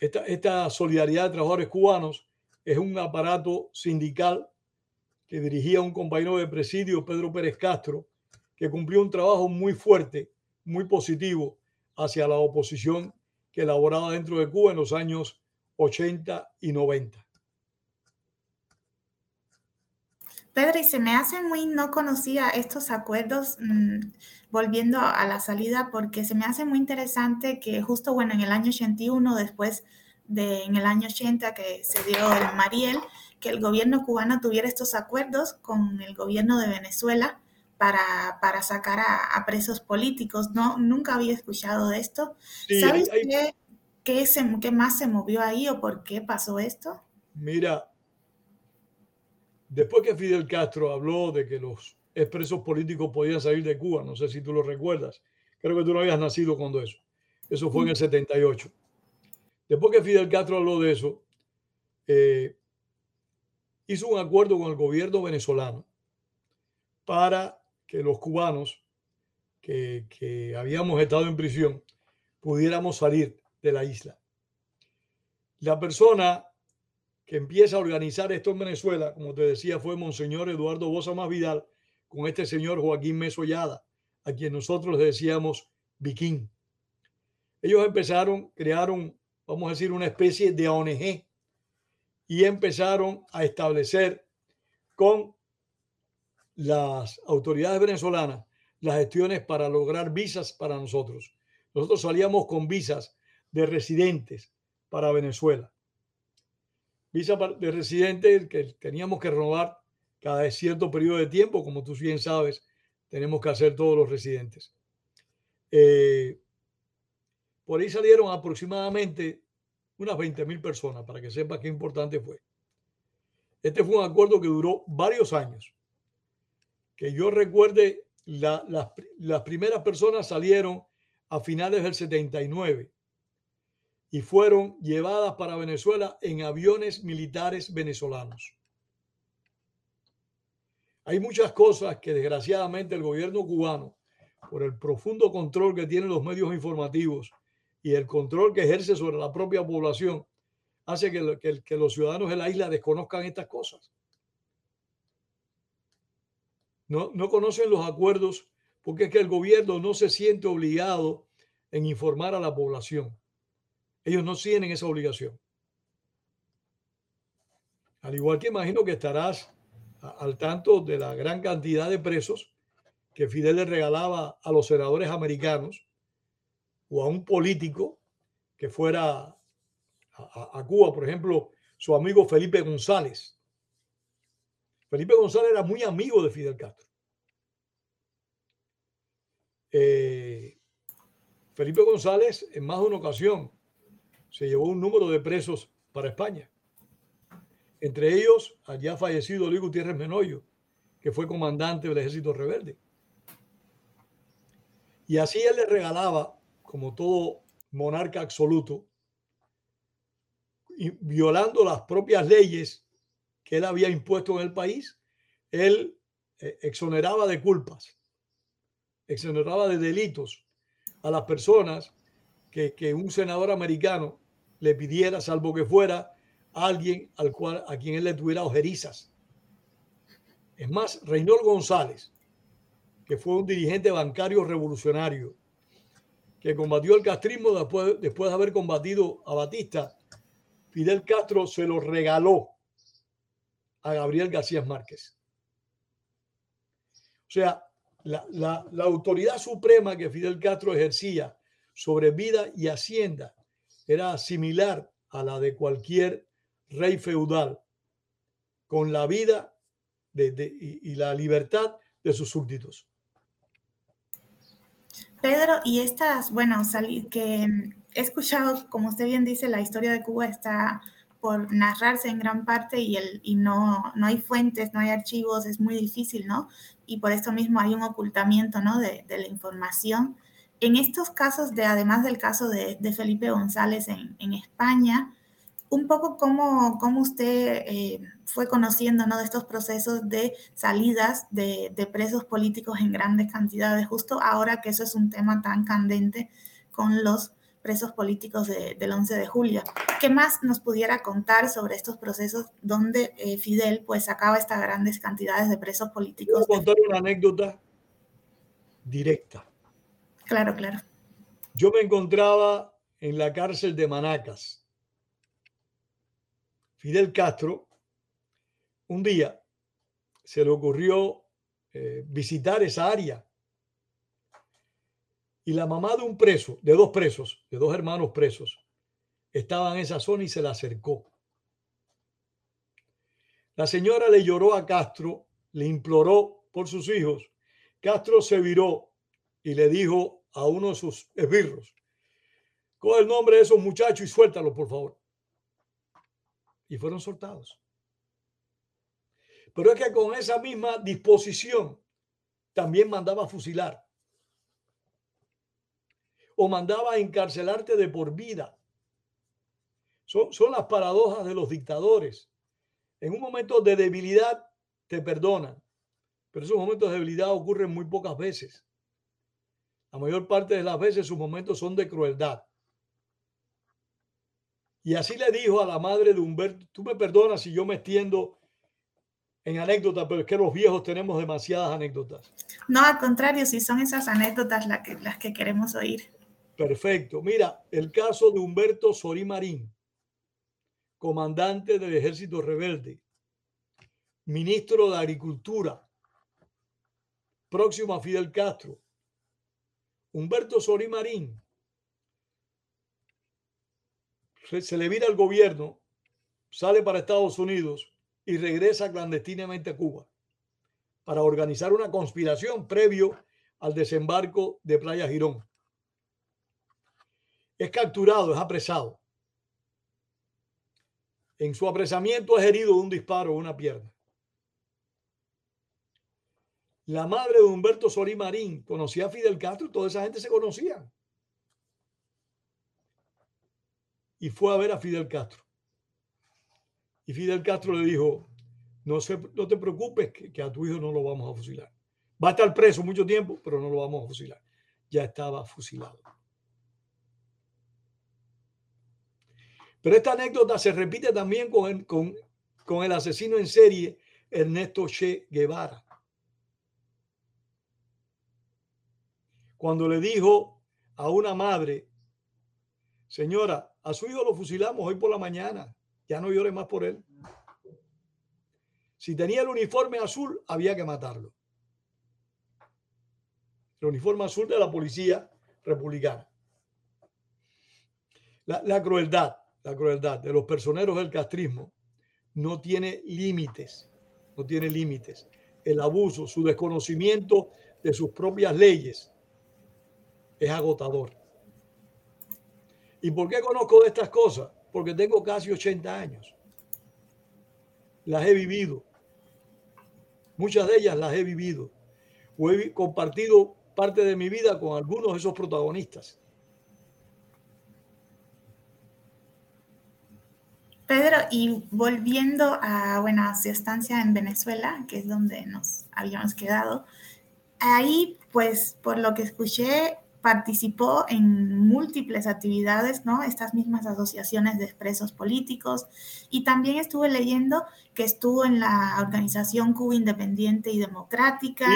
Esta, esta solidaridad de trabajadores cubanos es un aparato sindical que dirigía un compañero de presidio, Pedro Pérez Castro, que cumplió un trabajo muy fuerte, muy positivo hacia la oposición que elaboraba dentro de Cuba en los años 80 y 90. Pedro, y se me hace muy, no conocía estos acuerdos, mm, volviendo a la salida, porque se me hace muy interesante que justo, bueno, en el año 81, después de, en el año 80 que se dio el Mariel, que el gobierno cubano tuviera estos acuerdos con el gobierno de Venezuela para, para sacar a, presos políticos. No, nunca había escuchado de esto. ¿Sabes Qué, qué, qué más se movió ahí o por qué pasó esto? Mira, Después que Fidel Castro habló de que los expresos políticos podían salir de Cuba, no sé si tú lo recuerdas, creo que tú no habías nacido cuando eso. Eso fue en el 78. Después que Fidel Castro habló de eso, eh, hizo un acuerdo con el gobierno venezolano para que los cubanos que, que habíamos estado en prisión pudiéramos salir de la isla. La persona que empieza a organizar esto en Venezuela, como te decía, fue Monseñor Eduardo Bosa Más Vidal con este señor Joaquín Mesollada, a quien nosotros le decíamos Viking. Ellos empezaron, crearon, vamos a decir, una especie de ONG y empezaron a establecer con las autoridades venezolanas las gestiones para lograr visas para nosotros. Nosotros salíamos con visas de residentes para Venezuela visa de residente que teníamos que renovar cada cierto periodo de tiempo, como tú bien sabes, tenemos que hacer todos los residentes. Eh, por ahí salieron aproximadamente unas 20 mil personas, para que sepas qué importante fue. Este fue un acuerdo que duró varios años. Que yo recuerde, las, las primeras personas salieron a finales del 79 y fueron llevadas para Venezuela en aviones militares venezolanos. Hay muchas cosas que desgraciadamente el gobierno cubano, por el profundo control que tienen los medios informativos y el control que ejerce sobre la propia población, hace que, los ciudadanos de la isla desconozcan estas cosas. No, no conocen los acuerdos porque es que el gobierno no se siente obligado en informar a la población. Ellos no tienen esa obligación. Al igual que imagino que estarás al tanto de la gran cantidad de presos que Fidel le regalaba a los senadores americanos o a un político que fuera a, Cuba, por ejemplo, su amigo Felipe González. Felipe González era muy amigo de Fidel Castro. Eh, Felipe González en más de una ocasión se llevó un número de presos para España. Entre ellos, allá fallecido Luis Gutiérrez Menoyo, que fue comandante del ejército rebelde. Y así él le regalaba, como todo monarca absoluto, violando las propias leyes que él había impuesto en el país, él eh, exoneraba de culpas, exoneraba de delitos a las personas que un senador americano le pidiera, salvo que fuera alguien al cual, a quien él le tuviera ojerizas. Es más, Reynold González, que fue un dirigente bancario revolucionario, que combatió el castrismo después, después de haber combatido a Batista, Fidel Castro se lo regaló a Gabriel García Márquez. O sea, la, la, autoridad suprema que Fidel Castro ejercía sobre vida y hacienda era similar a la de cualquier rey feudal, con la vida y, la libertad de sus súbditos. Pedro, y estas, bueno, que he escuchado, como usted bien dice, la historia de Cuba está por narrarse en gran parte y, el, y no, no hay fuentes, no hay archivos, es muy difícil, ¿no? Y por eso mismo hay un ocultamiento, ¿no? De la información. En estos casos, de, además del caso de, de Felipe González en, en España, un poco cómo, cómo usted eh, fue conociendo ¿no? de estos procesos de salidas de, de, presos políticos en grandes cantidades, justo ahora que eso es un tema tan candente con los presos políticos del 11 de julio. ¿Qué más nos pudiera contar sobre estos procesos donde eh, Fidel pues sacaba estas grandes cantidades de presos políticos? Voy contar una anécdota directa. Claro, claro. Yo me encontraba en la cárcel de Manacas, Fidel Castro, un día se le ocurrió eh, visitar esa área. Y la mamá de un preso, de dos presos, de dos hermanos presos, estaba en esa zona y se la acercó. La señora le lloró a Castro, le imploró por sus hijos. Castro se viró y le dijo a uno de sus esbirros, coge el nombre de esos muchachos y suéltalo, por favor y fueron soltados. Pero es que con esa misma disposición también mandaba fusilar o mandaba encarcelarte de por vida. Son, son las paradojas de los dictadores. En un momento de debilidad te perdonan, pero esos momentos de debilidad ocurren muy pocas veces. La mayor parte de las veces sus momentos son de crueldad. Y así le dijo a la madre de Humberto, tú me perdonas si yo me extiendo en anécdotas, pero es que los viejos tenemos demasiadas anécdotas. No, al contrario, si son esas anécdotas las que, las que queremos oír. Perfecto. Mira, el caso de Humberto Sorí Marín, comandante del ejército rebelde, ministro de Agricultura, próximo a Fidel Castro. Humberto Sorí Marín se le vira al gobierno, sale para Estados Unidos y regresa clandestinamente a Cuba para organizar una conspiración previo al desembarco de Playa Girón. Es capturado, es apresado. En su apresamiento es herido de un disparo en una pierna. La madre de Humberto Solí Marín conocía a Fidel Castro, toda esa gente se conocía. y fue a ver a Fidel Castro. Y Fidel Castro le dijo, no, se, no te preocupes que, a tu hijo no lo vamos a fusilar. Va a estar preso mucho tiempo, pero no lo vamos a fusilar. Ya estaba fusilado. Pero esta anécdota se repite también con con, con el asesino en serie Ernesto Che Guevara. Cuando le dijo a una madre, señora, a su hijo lo fusilamos hoy por la mañana. Ya no llore más por él. Si tenía el uniforme azul, había que matarlo. El uniforme azul de la policía republicana. La, crueldad, la crueldad de los personeros del castrismo no tiene límites, no tiene límites. El abuso, su desconocimiento de sus propias leyes es agotador. ¿Y por qué conozco de estas cosas? Porque tengo casi 80 años. Las he vivido. Muchas de ellas las he vivido. O he compartido parte de mi vida con algunos de esos protagonistas. Pedro, y volviendo a, bueno, a su estancia en Venezuela, que es donde nos habíamos quedado, ahí, pues, por lo que escuché, participó en múltiples actividades, ¿no? Estas mismas asociaciones de expresos políticos. Y también estuve leyendo que estuvo en la organización Cuba Independiente y Democrática.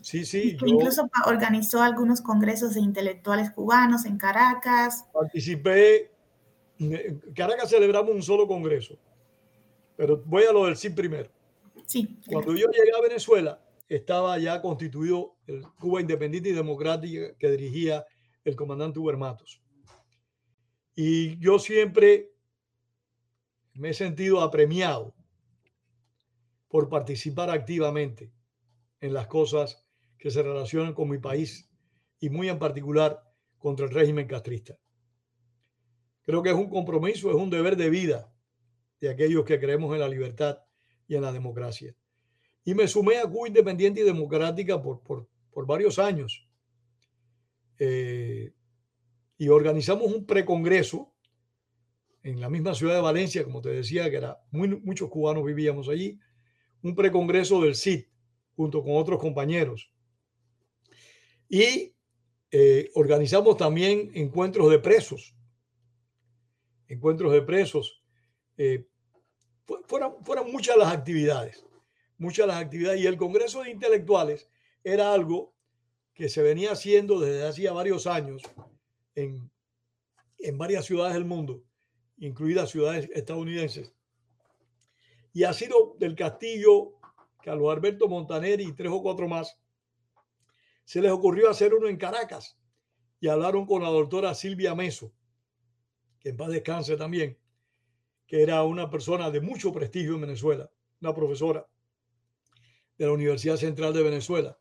Sí, sí. Incluso organizó algunos congresos de intelectuales cubanos en Caracas. Participé. En Caracas celebramos un solo congreso. Pero voy a lo del sí primero. Sí. Cuando yo llegué a Venezuela, estaba ya constituido el Cuba Independiente y Democrática que dirigía el comandante Huber Matos. Y yo siempre me he sentido apremiado por participar activamente en las cosas que se relacionan con mi país y muy en particular contra el régimen castrista. Creo que es un compromiso, es un deber de vida de aquellos que creemos en la libertad y en la democracia. Y me sumé a Cuba Independiente y Democrática por, por, por varios años. Eh, y organizamos un precongreso en la misma ciudad de Valencia, como te decía, que era muy, muchos cubanos vivíamos allí, un precongreso del CID junto con otros compañeros. Y eh, organizamos también encuentros de presos, encuentros de presos. Eh, fueron, fueron muchas las actividades muchas de las actividades. Y el Congreso de Intelectuales era algo que se venía haciendo desde hacía varios años en, en varias ciudades del mundo, incluidas ciudades estadounidenses. Y ha sido del Castillo, Carlos Alberto Montaner y tres o cuatro más, se les ocurrió hacer uno en Caracas. Y hablaron con la doctora Silvia Meso, que en paz descanse también, que era una persona de mucho prestigio en Venezuela, una profesora de la Universidad Central de Venezuela,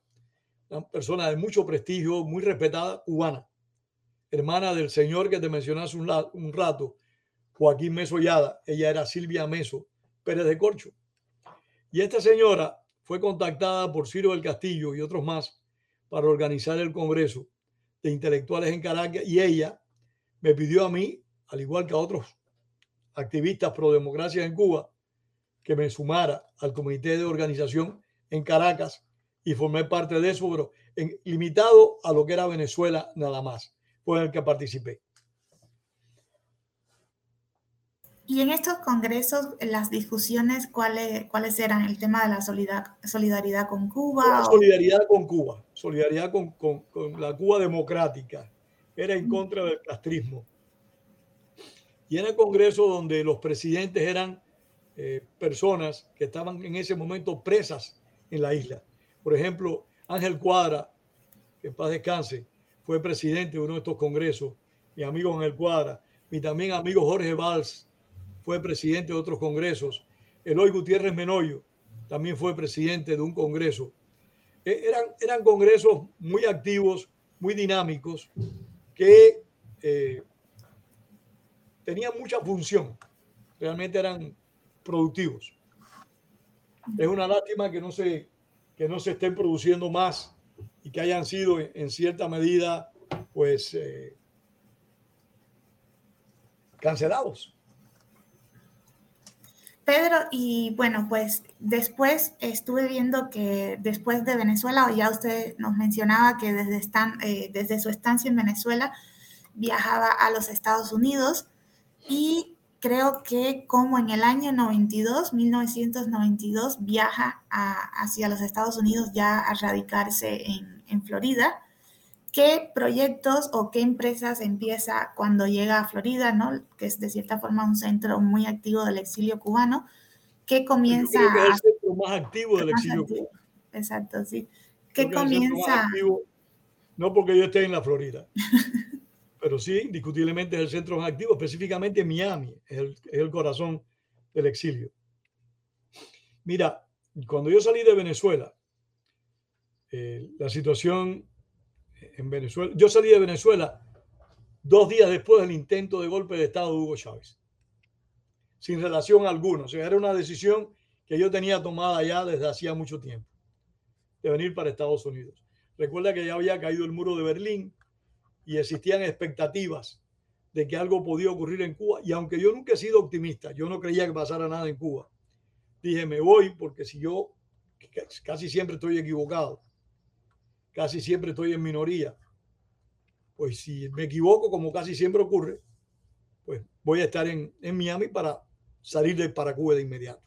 una persona de mucho prestigio, muy respetada, cubana, hermana del señor que te mencioné hace un, rato, Joaquín Meso Yada, ella era Silvia Meso Pérez de Corcho. Y esta señora fue contactada por Ciro del Castillo y otros más para organizar el Congreso de Intelectuales en Caracas y ella me pidió a mí, al igual que a otros activistas pro democracia en Cuba, que me sumara al comité de organización en Caracas y formé parte de eso, pero limitado a lo que era Venezuela nada más, fue en el que participé. Y en estos congresos, las discusiones, ¿cuáles, cuáles eran? El tema de la solidaridad con Cuba. solidaridad con Cuba, solidaridad con, con, la Cuba democrática. Era en contra del castrismo. Y era el congreso donde los presidentes eran eh, personas que estaban en ese momento presas en la isla. Por ejemplo, Ángel Cuadra, que en paz descanse, fue presidente de uno de estos congresos. Mi amigo Ángel Cuadra, mi también amigo Jorge Valls, fue presidente de otros congresos. Eloy Gutiérrez Menoyo también fue presidente de un congreso. E, eran, eran congresos muy activos, muy dinámicos, que eh, tenían mucha función. Realmente eran productivos. Es una lástima que no se, que no se estén produciendo más y que hayan sido en cierta medida, pues, eh, cancelados. Pedro, y bueno, pues después estuve viendo que después de Venezuela, ya usted nos mencionaba que desde, eh, desde su estancia en Venezuela viajaba a los Estados Unidos y creo que como en el año 92, 1992, viaja hacia los Estados Unidos ya a radicarse en, en, Florida. ¿Qué proyectos o qué empresas empieza cuando llega a Florida, ¿no? que es de cierta forma un centro muy activo del exilio cubano? ¿Qué comienza? Yo creo que es el centro más activo del exilio cubano. Exacto, sí. ¿Qué comienza? no porque yo esté en la Florida. pero sí, indiscutiblemente es el centro más activo, específicamente Miami, es el, corazón del exilio. Mira, cuando yo salí de Venezuela, eh, la situación en Venezuela, yo salí de Venezuela dos días después del intento de golpe de Estado de Hugo Chávez, sin relación alguna. O sea, era una decisión que yo tenía tomada ya desde hacía mucho tiempo, de venir para Estados Unidos. Recuerda que ya había caído el muro de Berlín y existían expectativas de que algo podía ocurrir en Cuba. Y aunque yo nunca he sido optimista, yo no creía que pasara nada en Cuba, dije, me voy porque si yo casi siempre estoy equivocado, casi siempre estoy en minoría, pues si me equivoco, como casi siempre ocurre, pues voy a estar en, en Miami para salir de para Cuba de inmediato.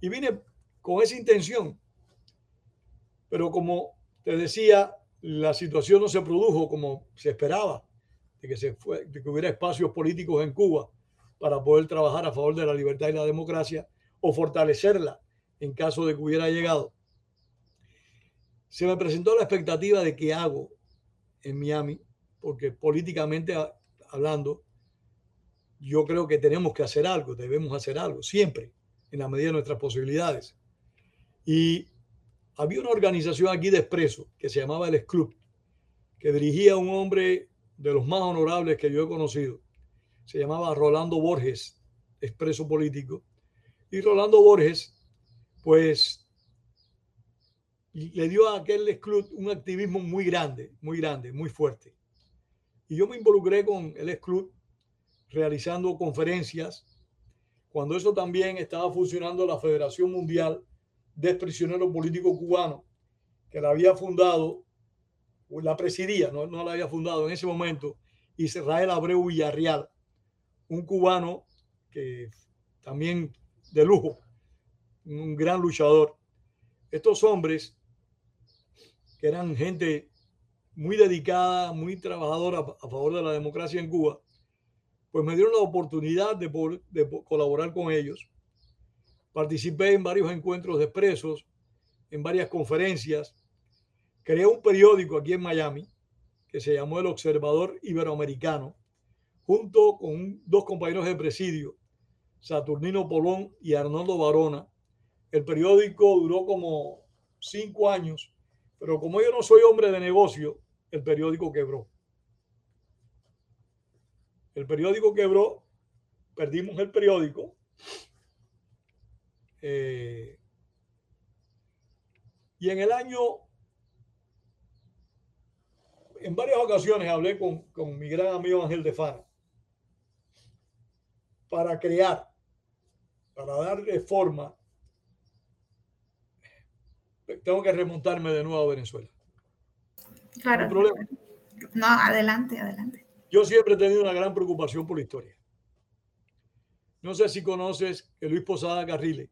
Y vine con esa intención. Pero como te decía, la situación no se produjo como se esperaba, de que, se fue, que hubiera espacios políticos en Cuba para poder trabajar a favor de la libertad y la democracia o fortalecerla en caso de que hubiera llegado. Se me presentó la expectativa de qué hago en Miami, porque políticamente hablando, yo creo que tenemos que hacer algo, debemos hacer algo, siempre, en la medida de nuestras posibilidades. Y había una organización aquí de expreso que se llamaba el Club, que dirigía un hombre de los más honorables que yo he conocido. Se llamaba Rolando Borges, expreso político. Y Rolando Borges, pues, le dio a aquel club un activismo muy grande, muy grande, muy fuerte. Y yo me involucré con el club realizando conferencias. Cuando eso también estaba funcionando la Federación Mundial de Prisioneros Políticos Cubanos, que la había fundado, la presidía, no, no la había fundado en ese momento, Israel Abreu Villarreal, un cubano que también de lujo, un gran luchador. Estos hombres, que eran gente muy dedicada, muy trabajadora a favor de la democracia en Cuba, pues me dieron la oportunidad de, de colaborar con ellos. Participé en varios encuentros de presos, en varias conferencias. Creé un periódico aquí en Miami que se llamó El Observador Iberoamericano, junto con dos compañeros de presidio, Saturnino Polón y Arnoldo Barona. El periódico duró como cinco años, pero como yo no soy hombre de negocio, el periódico quebró. El periódico quebró, perdimos el periódico. Eh, y en el año, en varias ocasiones hablé con, con mi gran amigo Ángel de Fara para crear para darle forma, tengo que remontarme de nuevo a Venezuela. Claro. No, no, adelante, adelante. Yo siempre he tenido una gran preocupación por la historia. No sé si conoces que Luis Posada Carrile,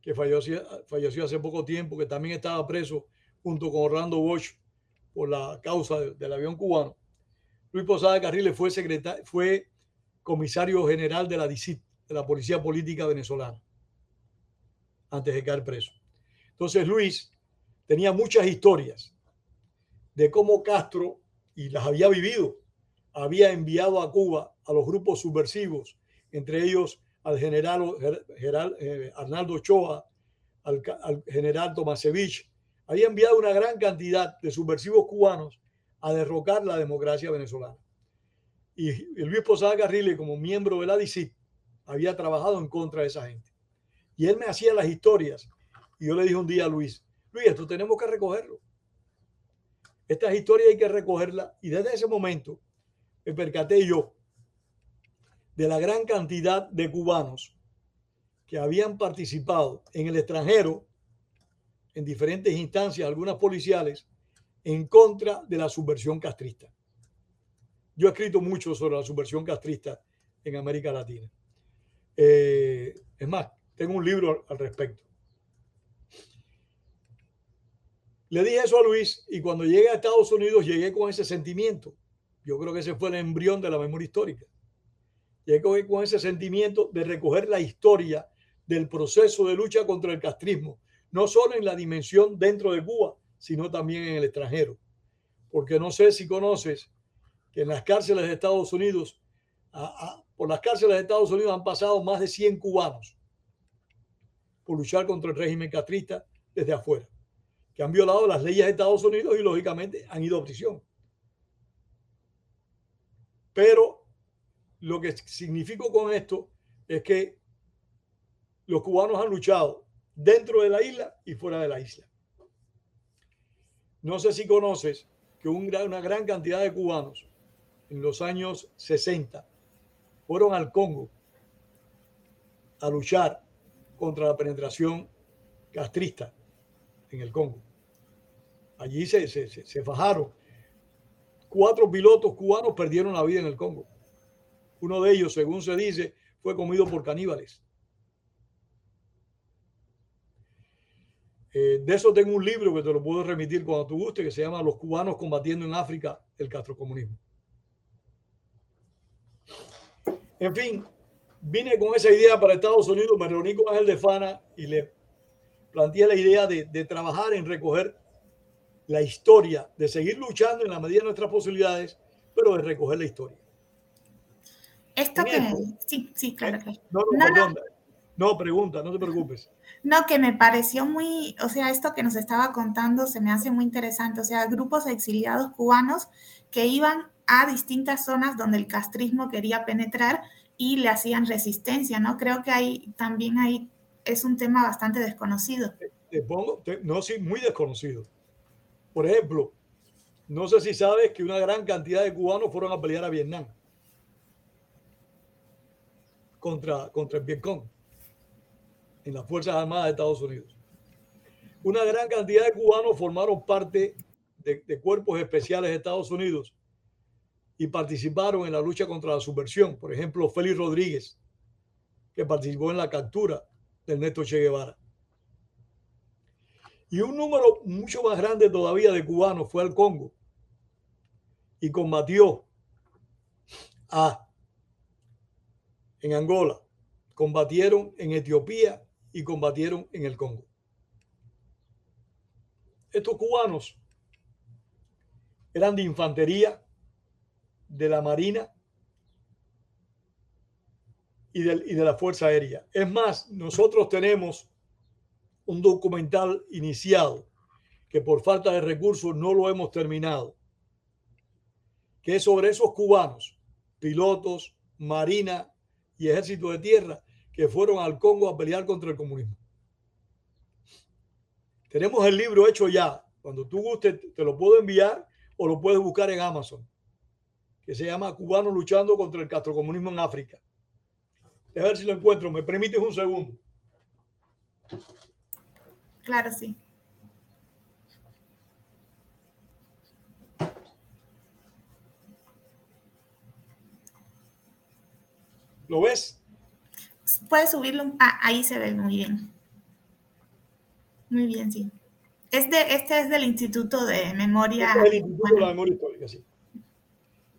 que falleció, falleció hace poco tiempo, que también estaba preso junto con Orlando Bosch por la causa del avión cubano. Luis Posada Carrile fue, secretario, fue comisario general de la DICIT de la policía política venezolana antes de caer preso. Entonces Luis tenía muchas historias de cómo Castro, y las había vivido, había enviado a Cuba a los grupos subversivos, entre ellos al general, general eh, Arnaldo Ochoa, al, al general Tomasevich, había enviado una gran cantidad de subversivos cubanos a derrocar la democracia venezolana. Y, Luis Posada Carrile, como miembro de la había trabajado en contra de esa gente. Y él me hacía las historias. Y yo le dije un día a Luis, Luis, esto tenemos que recogerlo. Estas historias hay que recogerlas. Y desde ese momento me percaté yo de la gran cantidad de cubanos que habían participado en el extranjero, en diferentes instancias, algunas policiales, en contra de la subversión castrista. Yo he escrito mucho sobre la subversión castrista en América Latina. Eh, es más, tengo un libro al respecto. Le dije eso a Luis y cuando llegué a Estados Unidos llegué con ese sentimiento. Yo creo que ese fue el embrión de la memoria histórica. Llegué con ese sentimiento de recoger la historia del proceso de lucha contra el castrismo, no solo en la dimensión dentro de Cuba, sino también en el extranjero. Porque no sé si conoces que en las cárceles de Estados Unidos por las cárceles de Estados Unidos han pasado más de 100 cubanos por luchar contra el régimen castrista desde afuera, que han violado las leyes de Estados Unidos y lógicamente han ido a prisión. Pero lo que significo con esto es que los cubanos han luchado dentro de la isla y fuera de la isla. No sé si conoces que una gran cantidad de cubanos en los años 60 fueron al Congo a luchar contra la penetración castrista en el Congo. Allí se, fajaron. Cuatro pilotos cubanos perdieron la vida en el Congo. Uno de ellos, según se dice, fue comido por caníbales. Eh, de eso tengo un libro que te lo puedo remitir cuando tú guste, que se llama Los cubanos combatiendo en África el castrocomunismo. En fin, vine con esa idea para Estados Unidos, me reuní con Ángel de Fana y le planteé la idea de, de trabajar en recoger la historia, de seguir luchando en la medida de nuestras posibilidades, pero de recoger la historia. Esto que... Sí, sí, claro. No, no, no, no, pregunta, no te preocupes. No, que me pareció muy, o sea, esto que nos estaba contando se me hace muy interesante, o sea, grupos exiliados cubanos que iban a distintas zonas donde el castrismo quería penetrar y le hacían resistencia, ¿no? Creo que ahí también ahí es un tema bastante desconocido. Te pongo, no, sí, muy desconocido. Por ejemplo, no sé si sabes que una gran cantidad de cubanos fueron a pelear a Vietnam contra, contra el Vietcong en las Fuerzas Armadas de Estados Unidos. Una gran cantidad de cubanos formaron parte de, cuerpos especiales de Estados Unidos y participaron en la lucha contra la subversión. Por ejemplo, Félix Rodríguez, que participó en la captura del Néstor Che Guevara. Y un número mucho más grande todavía de cubanos fue al Congo y combatió a en Angola, combatieron en Etiopía y combatieron en el Congo. Estos cubanos eran de infantería, de la Marina y de, y de la Fuerza Aérea. Es más, nosotros tenemos un documental iniciado que por falta de recursos no lo hemos terminado, que es sobre esos cubanos, pilotos, marina y ejército de tierra que fueron al Congo a pelear contra el comunismo. Tenemos el libro hecho ya. Cuando tú guste, te lo puedo enviar o lo puedes buscar en Amazon, que se llama Cubanos luchando contra el castrocomunismo en África. A ver si lo encuentro. ¿Me permites un segundo? Claro, sí. ¿Lo ves? Puedes subirlo. Ah, ahí se ve muy bien. Muy bien, sí. Este, este es del Instituto de Memoria. Este es el Instituto de la Memoria Histórica, sí.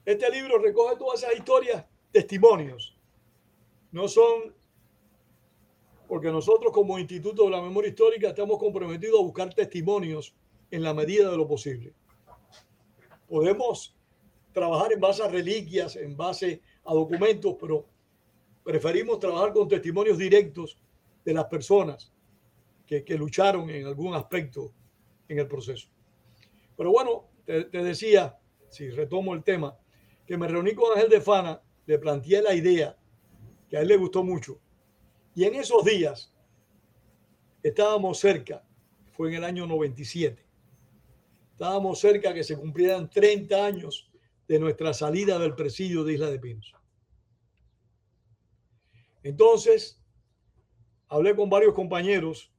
Este libro recoge todas esas historias, testimonios. No son, porque nosotros como Instituto de la Memoria Histórica estamos comprometidos a buscar testimonios en la medida de lo posible. Podemos trabajar en base a reliquias, en base a documentos, pero preferimos trabajar con testimonios directos de las personas que, lucharon en algún aspecto en el proceso. Pero bueno, te, decía, si retomo el tema, que me reuní con Ángel de Fana, le planteé la idea que a él le gustó mucho. Y en esos días estábamos cerca, fue en el año 97, estábamos cerca que se cumplieran 30 años de nuestra salida del presidio de Isla de Pinos. Entonces, hablé con varios compañeros,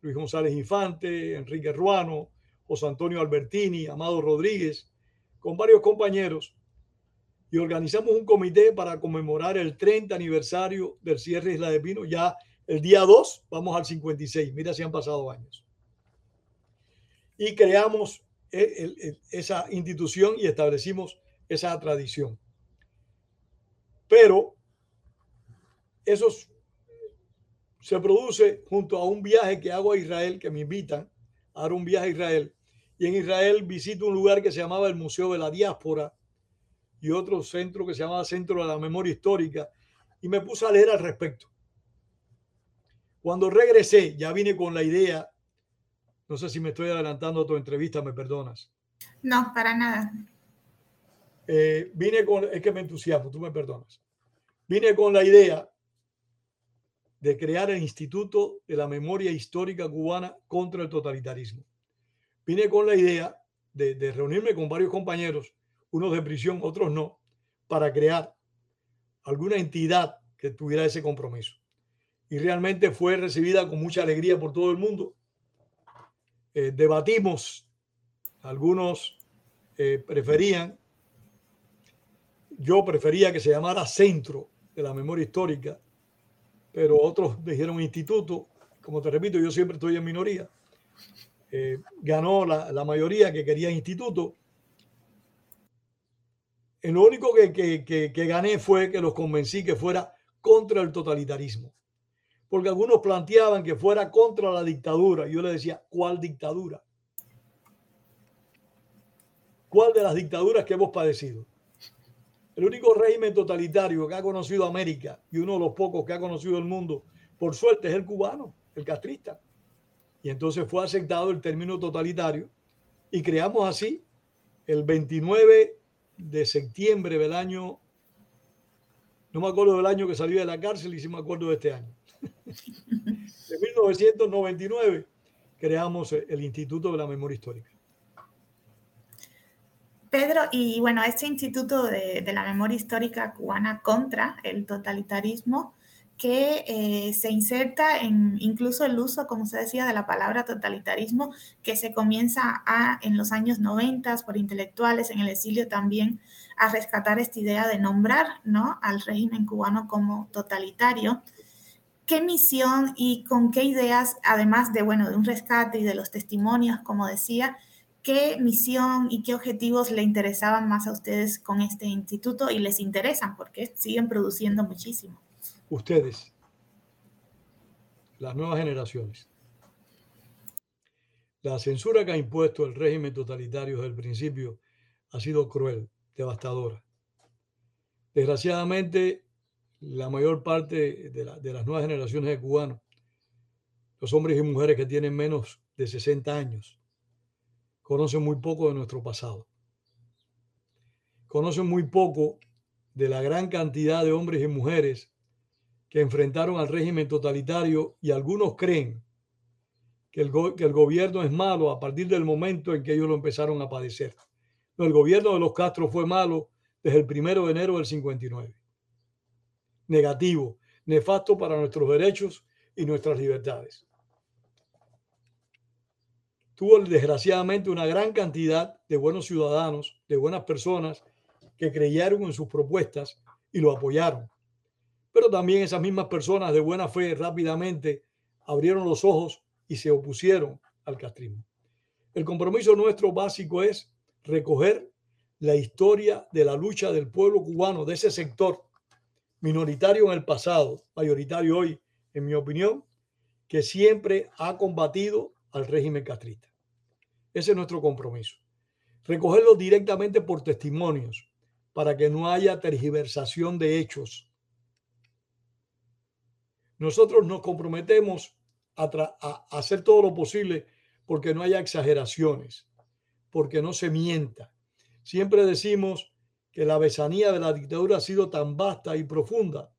Luis González Infante, Enrique Ruano, José Antonio Albertini, Amado Rodríguez, con varios compañeros, y organizamos un comité para conmemorar el 30 aniversario del cierre de Isla de Pino. Ya el día 2 vamos al 56, mira si han pasado años. Y creamos e, esa institución y establecimos esa tradición. Pero eso se produce junto a un viaje que hago a Israel, que me invitan a dar un viaje a Israel. Y en Israel visito un lugar que se llamaba el Museo de la Diáspora y otro centro que se llamaba Centro de la Memoria Histórica. Y me puse a leer al respecto. Cuando regresé, ya vine con la idea, no sé si me estoy adelantando a tu entrevista, me perdonas. No, para nada. eh, vine con, es que me entusiasmo, tú me perdonas, vine con la idea de crear el Instituto de la Memoria Histórica Cubana contra el Totalitarismo. Vine con la idea de, reunirme con varios compañeros, unos de prisión, otros no, para crear alguna entidad que tuviera ese compromiso. Y realmente fue recibida con mucha alegría por todo el mundo. Eh, debatimos, algunos eh, preferían, yo prefería que se llamara Centro de la Memoria Histórica, pero otros dijeron instituto. Como te repito, yo siempre estoy en minoría. Eh, ganó la, la, mayoría que quería instituto. lo único que, que, que, que gané fue que los convencí que fuera contra el totalitarismo. Porque algunos planteaban que fuera contra la dictadura. Yo le decía, ¿cuál dictadura? ¿Cuál de las dictaduras que hemos padecido? El único régimen totalitario que ha conocido América y uno de los pocos que ha conocido el mundo, por suerte, es el cubano, el castrista. Y entonces fue aceptado el término totalitario y creamos así el 29 de septiembre del año, no me acuerdo del año que salió de la cárcel y sí me acuerdo de este año. De 1999 creamos el Instituto de la Memoria Histórica. Pedro, y bueno, este Instituto de, la Memoria Histórica Cubana contra el totalitarismo, que eh, se inserta en incluso el uso, como se decía, de la palabra totalitarismo, que se comienza a, en los años 90 por intelectuales en el exilio también a rescatar esta idea de nombrar ¿no? al régimen cubano como totalitario. ¿Qué misión y con qué ideas, además de, bueno, de un rescate y de los testimonios, como decía, qué misión y qué objetivos le interesaban más a ustedes con este instituto y les interesan porque siguen produciendo muchísimo. Ustedes, las nuevas generaciones. La censura que ha impuesto el régimen totalitario desde el principio ha sido cruel, devastadora. Desgraciadamente, la mayor parte de, la, de las nuevas generaciones de cubanos, los hombres y mujeres que tienen menos de 60 años, conocen muy poco de nuestro pasado. Conocen muy poco de la gran cantidad de hombres y mujeres que enfrentaron al régimen totalitario y algunos creen que el, que el, gobierno es malo a partir del momento en que ellos lo empezaron a padecer. No, el gobierno de los Castro fue malo desde el primero de enero del 59. Negativo, nefasto para nuestros derechos y nuestras libertades tuvo desgraciadamente una gran cantidad de buenos ciudadanos, de buenas personas que creyeron en sus propuestas y lo apoyaron. Pero también esas mismas personas de buena fe rápidamente abrieron los ojos y se opusieron al castrismo. El compromiso nuestro básico es recoger la historia de la lucha del pueblo cubano, de ese sector minoritario en el pasado, mayoritario hoy, en mi opinión, que siempre ha combatido al régimen castrista. Ese es nuestro compromiso. Recogerlo directamente por testimonios para que no haya tergiversación de hechos. Nosotros nos comprometemos a, a, hacer todo lo posible porque no haya exageraciones, porque no se mienta. Siempre decimos que la besanía de la dictadura ha sido tan vasta y profunda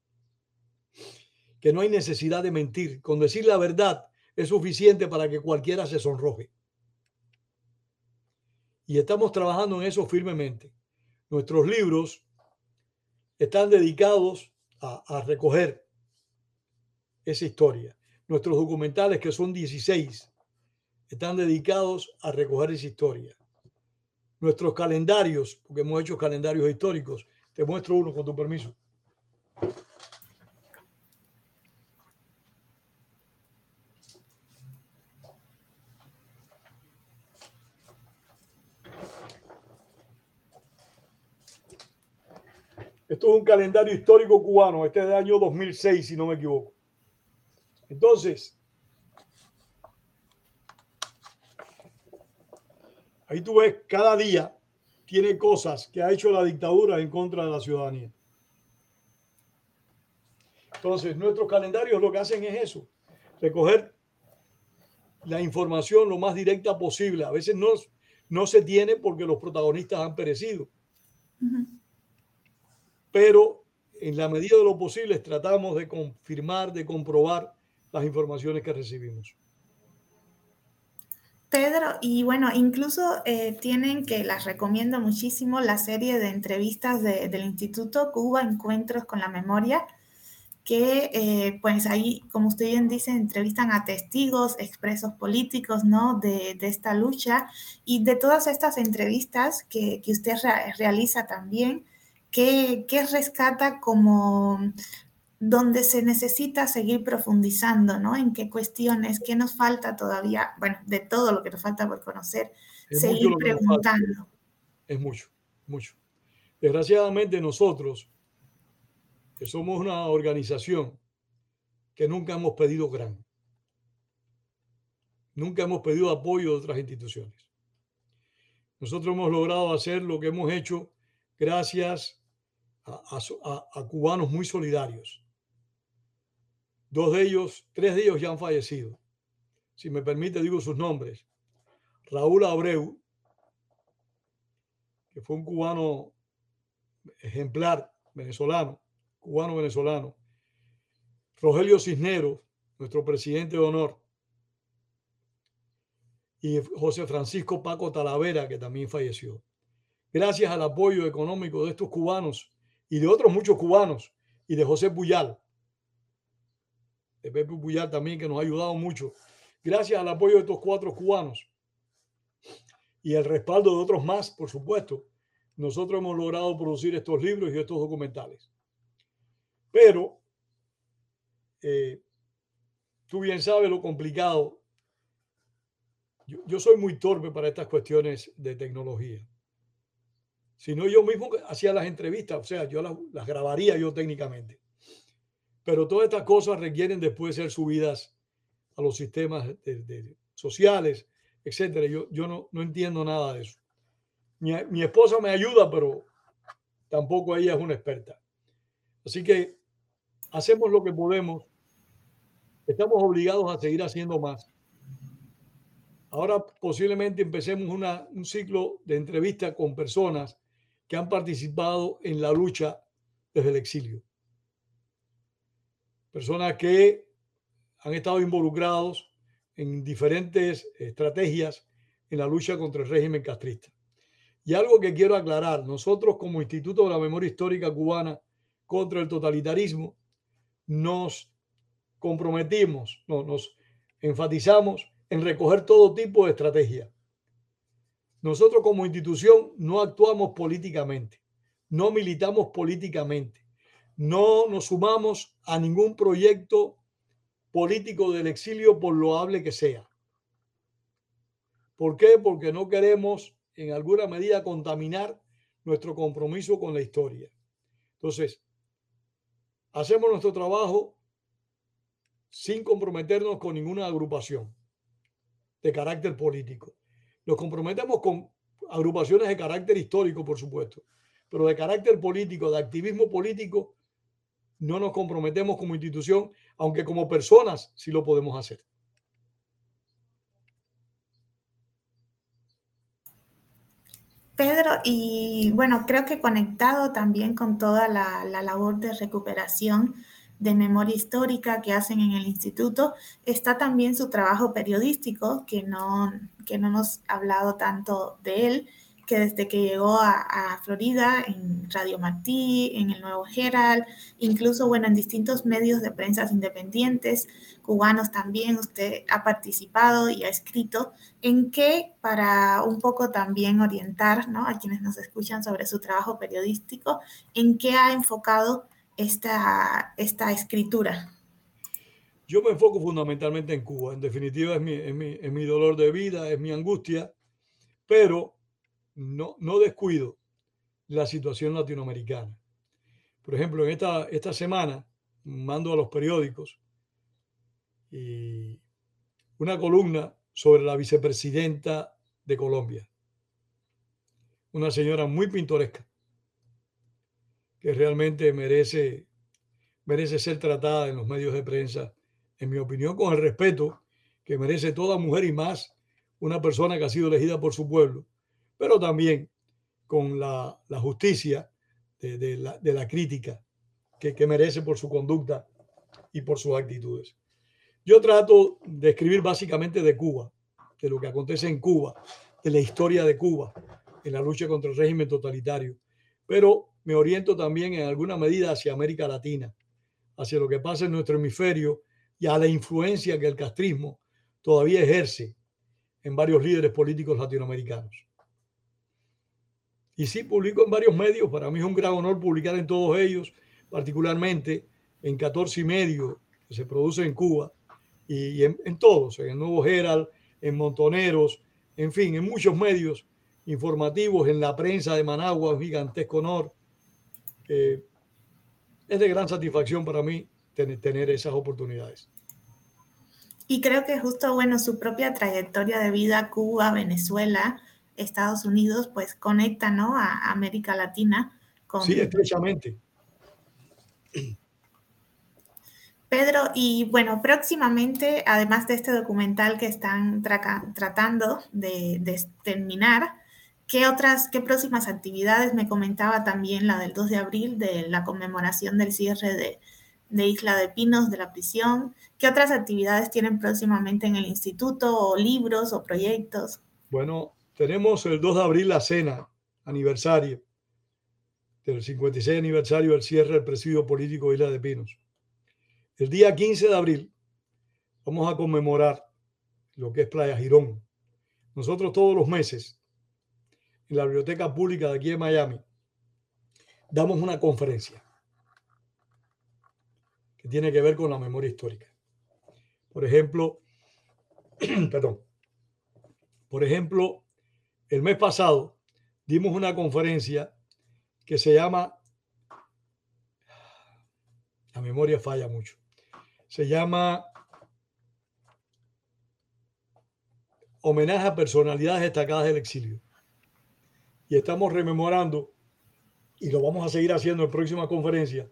que no hay necesidad de mentir. Con decir la verdad es suficiente para que cualquiera se sonroje. Y estamos trabajando en eso firmemente. Nuestros libros están dedicados a, recoger esa historia. Nuestros documentales, que son 16, están dedicados a recoger esa historia. Nuestros calendarios, porque hemos hecho calendarios históricos, te muestro uno con tu permiso. Esto es un calendario histórico cubano, este es del año 2006, si no me equivoco. Entonces, ahí tú ves, cada día tiene cosas que ha hecho la dictadura en contra de la ciudadanía. Entonces, nuestros calendarios lo que hacen es eso, recoger la información lo más directa posible. A veces no, no se tiene porque los protagonistas han perecido Pero en la medida de lo posible tratamos de confirmar, de comprobar las informaciones que recibimos. Pedro, y bueno, incluso eh, tienen que las recomiendo muchísimo la serie de entrevistas del Instituto Cuba Encuentros con la Memoria, que eh, pues ahí, como usted bien dice, entrevistan a testigos, expresos políticos, ¿no? De, esta lucha y de todas estas entrevistas que, usted realiza también, que, rescata como donde se necesita seguir profundizando, ¿no? En qué cuestiones, qué nos falta todavía, bueno, de todo lo que nos falta por conocer, seguir preguntando. Es mucho, mucho. Desgraciadamente nosotros, que somos una organización que nunca hemos pedido gran, nunca hemos pedido apoyo de otras instituciones. Nosotros hemos logrado hacer lo que hemos hecho gracias a cubanos muy solidarios Dos de ellos, tres de ellos ya han fallecido. Si me permite, digo sus nombres. Raúl Abreu, que fue un cubano ejemplar, venezolano, cubano venezolano. Rogelio Cisneros, nuestro presidente de honor. Y José Francisco Paco Talavera, que también falleció. Gracias al apoyo económico de estos cubanos y de otros muchos cubanos y de José Puyal, de Pepe Puyal también, que nos ha ayudado mucho. Gracias al apoyo de estos cuatro cubanos y el respaldo de otros más, por supuesto, nosotros hemos logrado producir estos libros y estos documentales. Pero eh, tú bien sabes lo complicado. Yo, soy muy torpe para estas cuestiones de tecnología. Si no, yo mismo hacía las entrevistas, o sea, yo las grabaría yo técnicamente. Pero todas estas cosas requieren después ser subidas a los sistemas sociales, etcétera. Yo, yo no, no, entiendo nada de eso. Mi, mi, esposa me ayuda, pero tampoco ella es una experta. Así que hacemos lo que podemos. Estamos obligados a seguir haciendo más. Ahora posiblemente empecemos un ciclo de entrevistas con personas que han participado en la lucha desde el exilio personas que han estado involucrados en diferentes estrategias en la lucha contra el régimen castrista. Y algo que quiero aclarar, nosotros como Instituto de la Memoria Histórica Cubana contra el Totalitarismo, nos comprometimos, no, nos enfatizamos en recoger todo tipo de estrategia. Nosotros como institución no actuamos políticamente, no militamos políticamente no nos sumamos a ningún proyecto político del exilio por loable que sea. ¿Por qué? Porque no queremos en alguna medida contaminar nuestro compromiso con la historia. Entonces, hacemos nuestro trabajo sin comprometernos con ninguna agrupación de carácter político. Nos comprometemos con agrupaciones de carácter histórico, por supuesto, pero de carácter político, de activismo político, no nos comprometemos como institución, aunque como personas sí lo podemos hacer. Pedro, y bueno, creo que conectado también con toda la, labor de recuperación de memoria histórica que hacen en el instituto, está también su trabajo periodístico, que no, que no hemos hablado tanto de él, que desde que llegó a, Florida, en Radio Martí, en el Nuevo Herald, incluso, bueno, en distintos medios de prensa independientes, cubanos también, usted ha participado y ha escrito, en qué, para un poco también orientar ¿no? a quienes nos escuchan sobre su trabajo periodístico, en qué ha enfocado esta, esta escritura. Yo me enfoco fundamentalmente en Cuba, en definitiva es mi, es mi, dolor de vida, es mi angustia, pero no, no descuido la situación latinoamericana. Por ejemplo, en esta, esta semana mando a los periódicos y una columna sobre la vicepresidenta de Colombia, una señora muy pintoresca, que realmente merece, merece ser tratada en los medios de prensa, en mi opinión, con el respeto que merece toda mujer y más una persona que ha sido elegida por su pueblo pero también con la, justicia de, la, crítica que, que merece por su conducta y por sus actitudes. Yo trato de escribir básicamente de Cuba, de lo que acontece en Cuba, de la historia de Cuba en la lucha contra el régimen totalitario, pero me oriento también en alguna medida hacia América Latina, hacia lo que pasa en nuestro hemisferio y a la influencia que el castrismo todavía ejerce en varios líderes políticos latinoamericanos. Y sí, publico en varios medios, para mí es un gran honor publicar en todos ellos, particularmente en 14 y medio que se produce en Cuba y en, todos, en el Nuevo Herald, en Montoneros, en fin, en muchos medios informativos, en la prensa de Managua, un gigantesco honor. Eh, es de gran satisfacción para mí tener, tener esas oportunidades. Y creo que justo, bueno, su propia trayectoria de vida, Cuba, Venezuela, Estados Unidos, pues conecta, ¿no? A América Latina. Con... Sí, estrechamente. Pedro, y bueno, próximamente, además de este documental que están tratando de, de, terminar, ¿qué otras, qué próximas actividades? Me comentaba también la del 2 de abril, de la conmemoración del cierre de, Isla de Pinos, de la prisión. ¿Qué otras actividades tienen próximamente en el instituto, o libros, o proyectos? Bueno, tenemos el 2 de abril la cena, aniversario, del 56 aniversario del cierre del presidio político de Isla de Pinos. El día 15 de abril vamos a conmemorar lo que es Playa Girón. Nosotros todos los meses, en la biblioteca pública de aquí de Miami, damos una conferencia que tiene que ver con la memoria histórica. Por ejemplo, perdón, por ejemplo, el mes pasado dimos una conferencia que se llama, la memoria falla mucho, se llama Homenaje a personalidades destacadas del exilio. Y estamos rememorando, y lo vamos a seguir haciendo en próxima conferencia,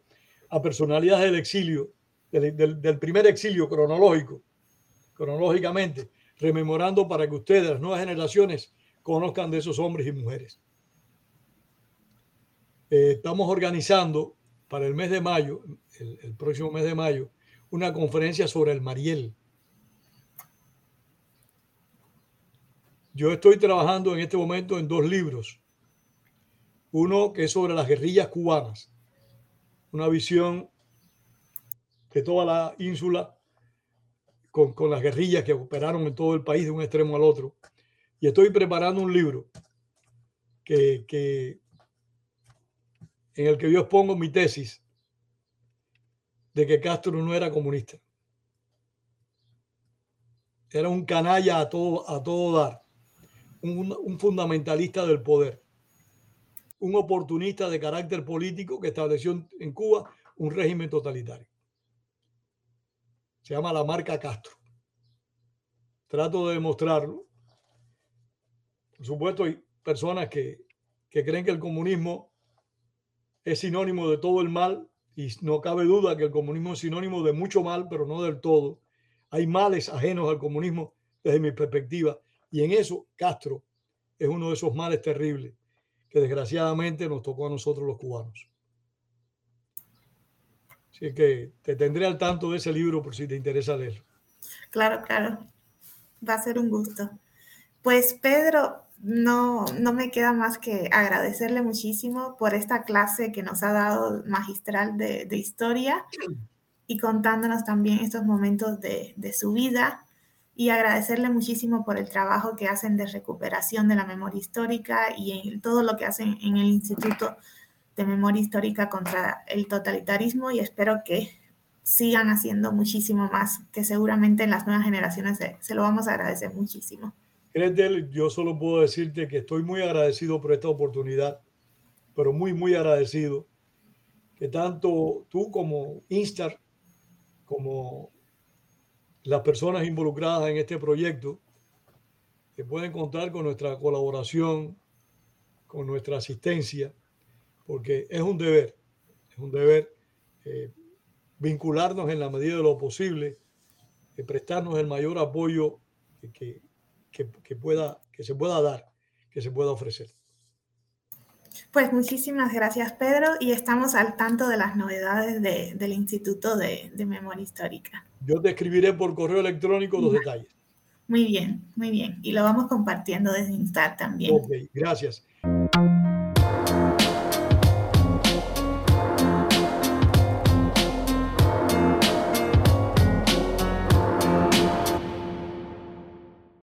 a personalidades del exilio, del, primer exilio cronológico, cronológicamente, rememorando para que ustedes, las nuevas generaciones, conozcan de esos hombres y mujeres. Eh, estamos organizando para el mes de mayo, el, próximo mes de mayo, una conferencia sobre el Mariel. Yo estoy trabajando en este momento en dos libros. Uno que es sobre las guerrillas cubanas una visión de toda la ínsula con, las guerrillas que operaron en todo el país de un extremo al otro. Y estoy preparando un libro que, que en el que yo expongo mi tesis de que Castro no era comunista. Era un canalla a todo, a todo dar, un fundamentalista del poder un oportunista de carácter político que estableció en Cuba un régimen totalitario. Se llama la marca Castro. Trato de demostrarlo. Por supuesto, hay personas que, que creen que el comunismo es sinónimo de todo el mal y no cabe duda que el comunismo es sinónimo de mucho mal, pero no del todo. Hay males ajenos al comunismo desde mi perspectiva y en eso Castro es uno de esos males terribles que desgraciadamente nos tocó a nosotros los cubanos. Así que te tendré al tanto de ese libro por si te interesa leerlo. Claro, claro. Va a ser un gusto. Pues Pedro, no, no me queda más que agradecerle muchísimo por esta clase que nos ha dado magistral de, de historia y contándonos también estos momentos de, de su vida y agradecerle muchísimo por el trabajo que hacen de recuperación de la memoria histórica y en todo lo que hacen en el Instituto de Memoria Histórica contra el Totalitarismo y espero que sigan haciendo muchísimo más, que seguramente en las nuevas generaciones se, lo vamos a agradecer muchísimo. Gretel, yo solo puedo decirte que estoy muy agradecido por esta oportunidad, pero muy, muy agradecido que tanto tú como Instar, como las personas involucradas en este proyecto que pueden contar con nuestra colaboración, con nuestra asistencia, porque es un deber, es un deber eh, vincularnos en la medida de lo posible, eh, prestarnos el mayor apoyo que, que, pueda, que se pueda dar, que se pueda ofrecer. Pues muchísimas gracias, Pedro, y estamos al tanto de las novedades del Instituto de, Memoria Histórica. Yo te escribiré por correo electrónico los detalles. Muy bien, muy bien. Y lo vamos compartiendo desde Instar también. Ok, gracias.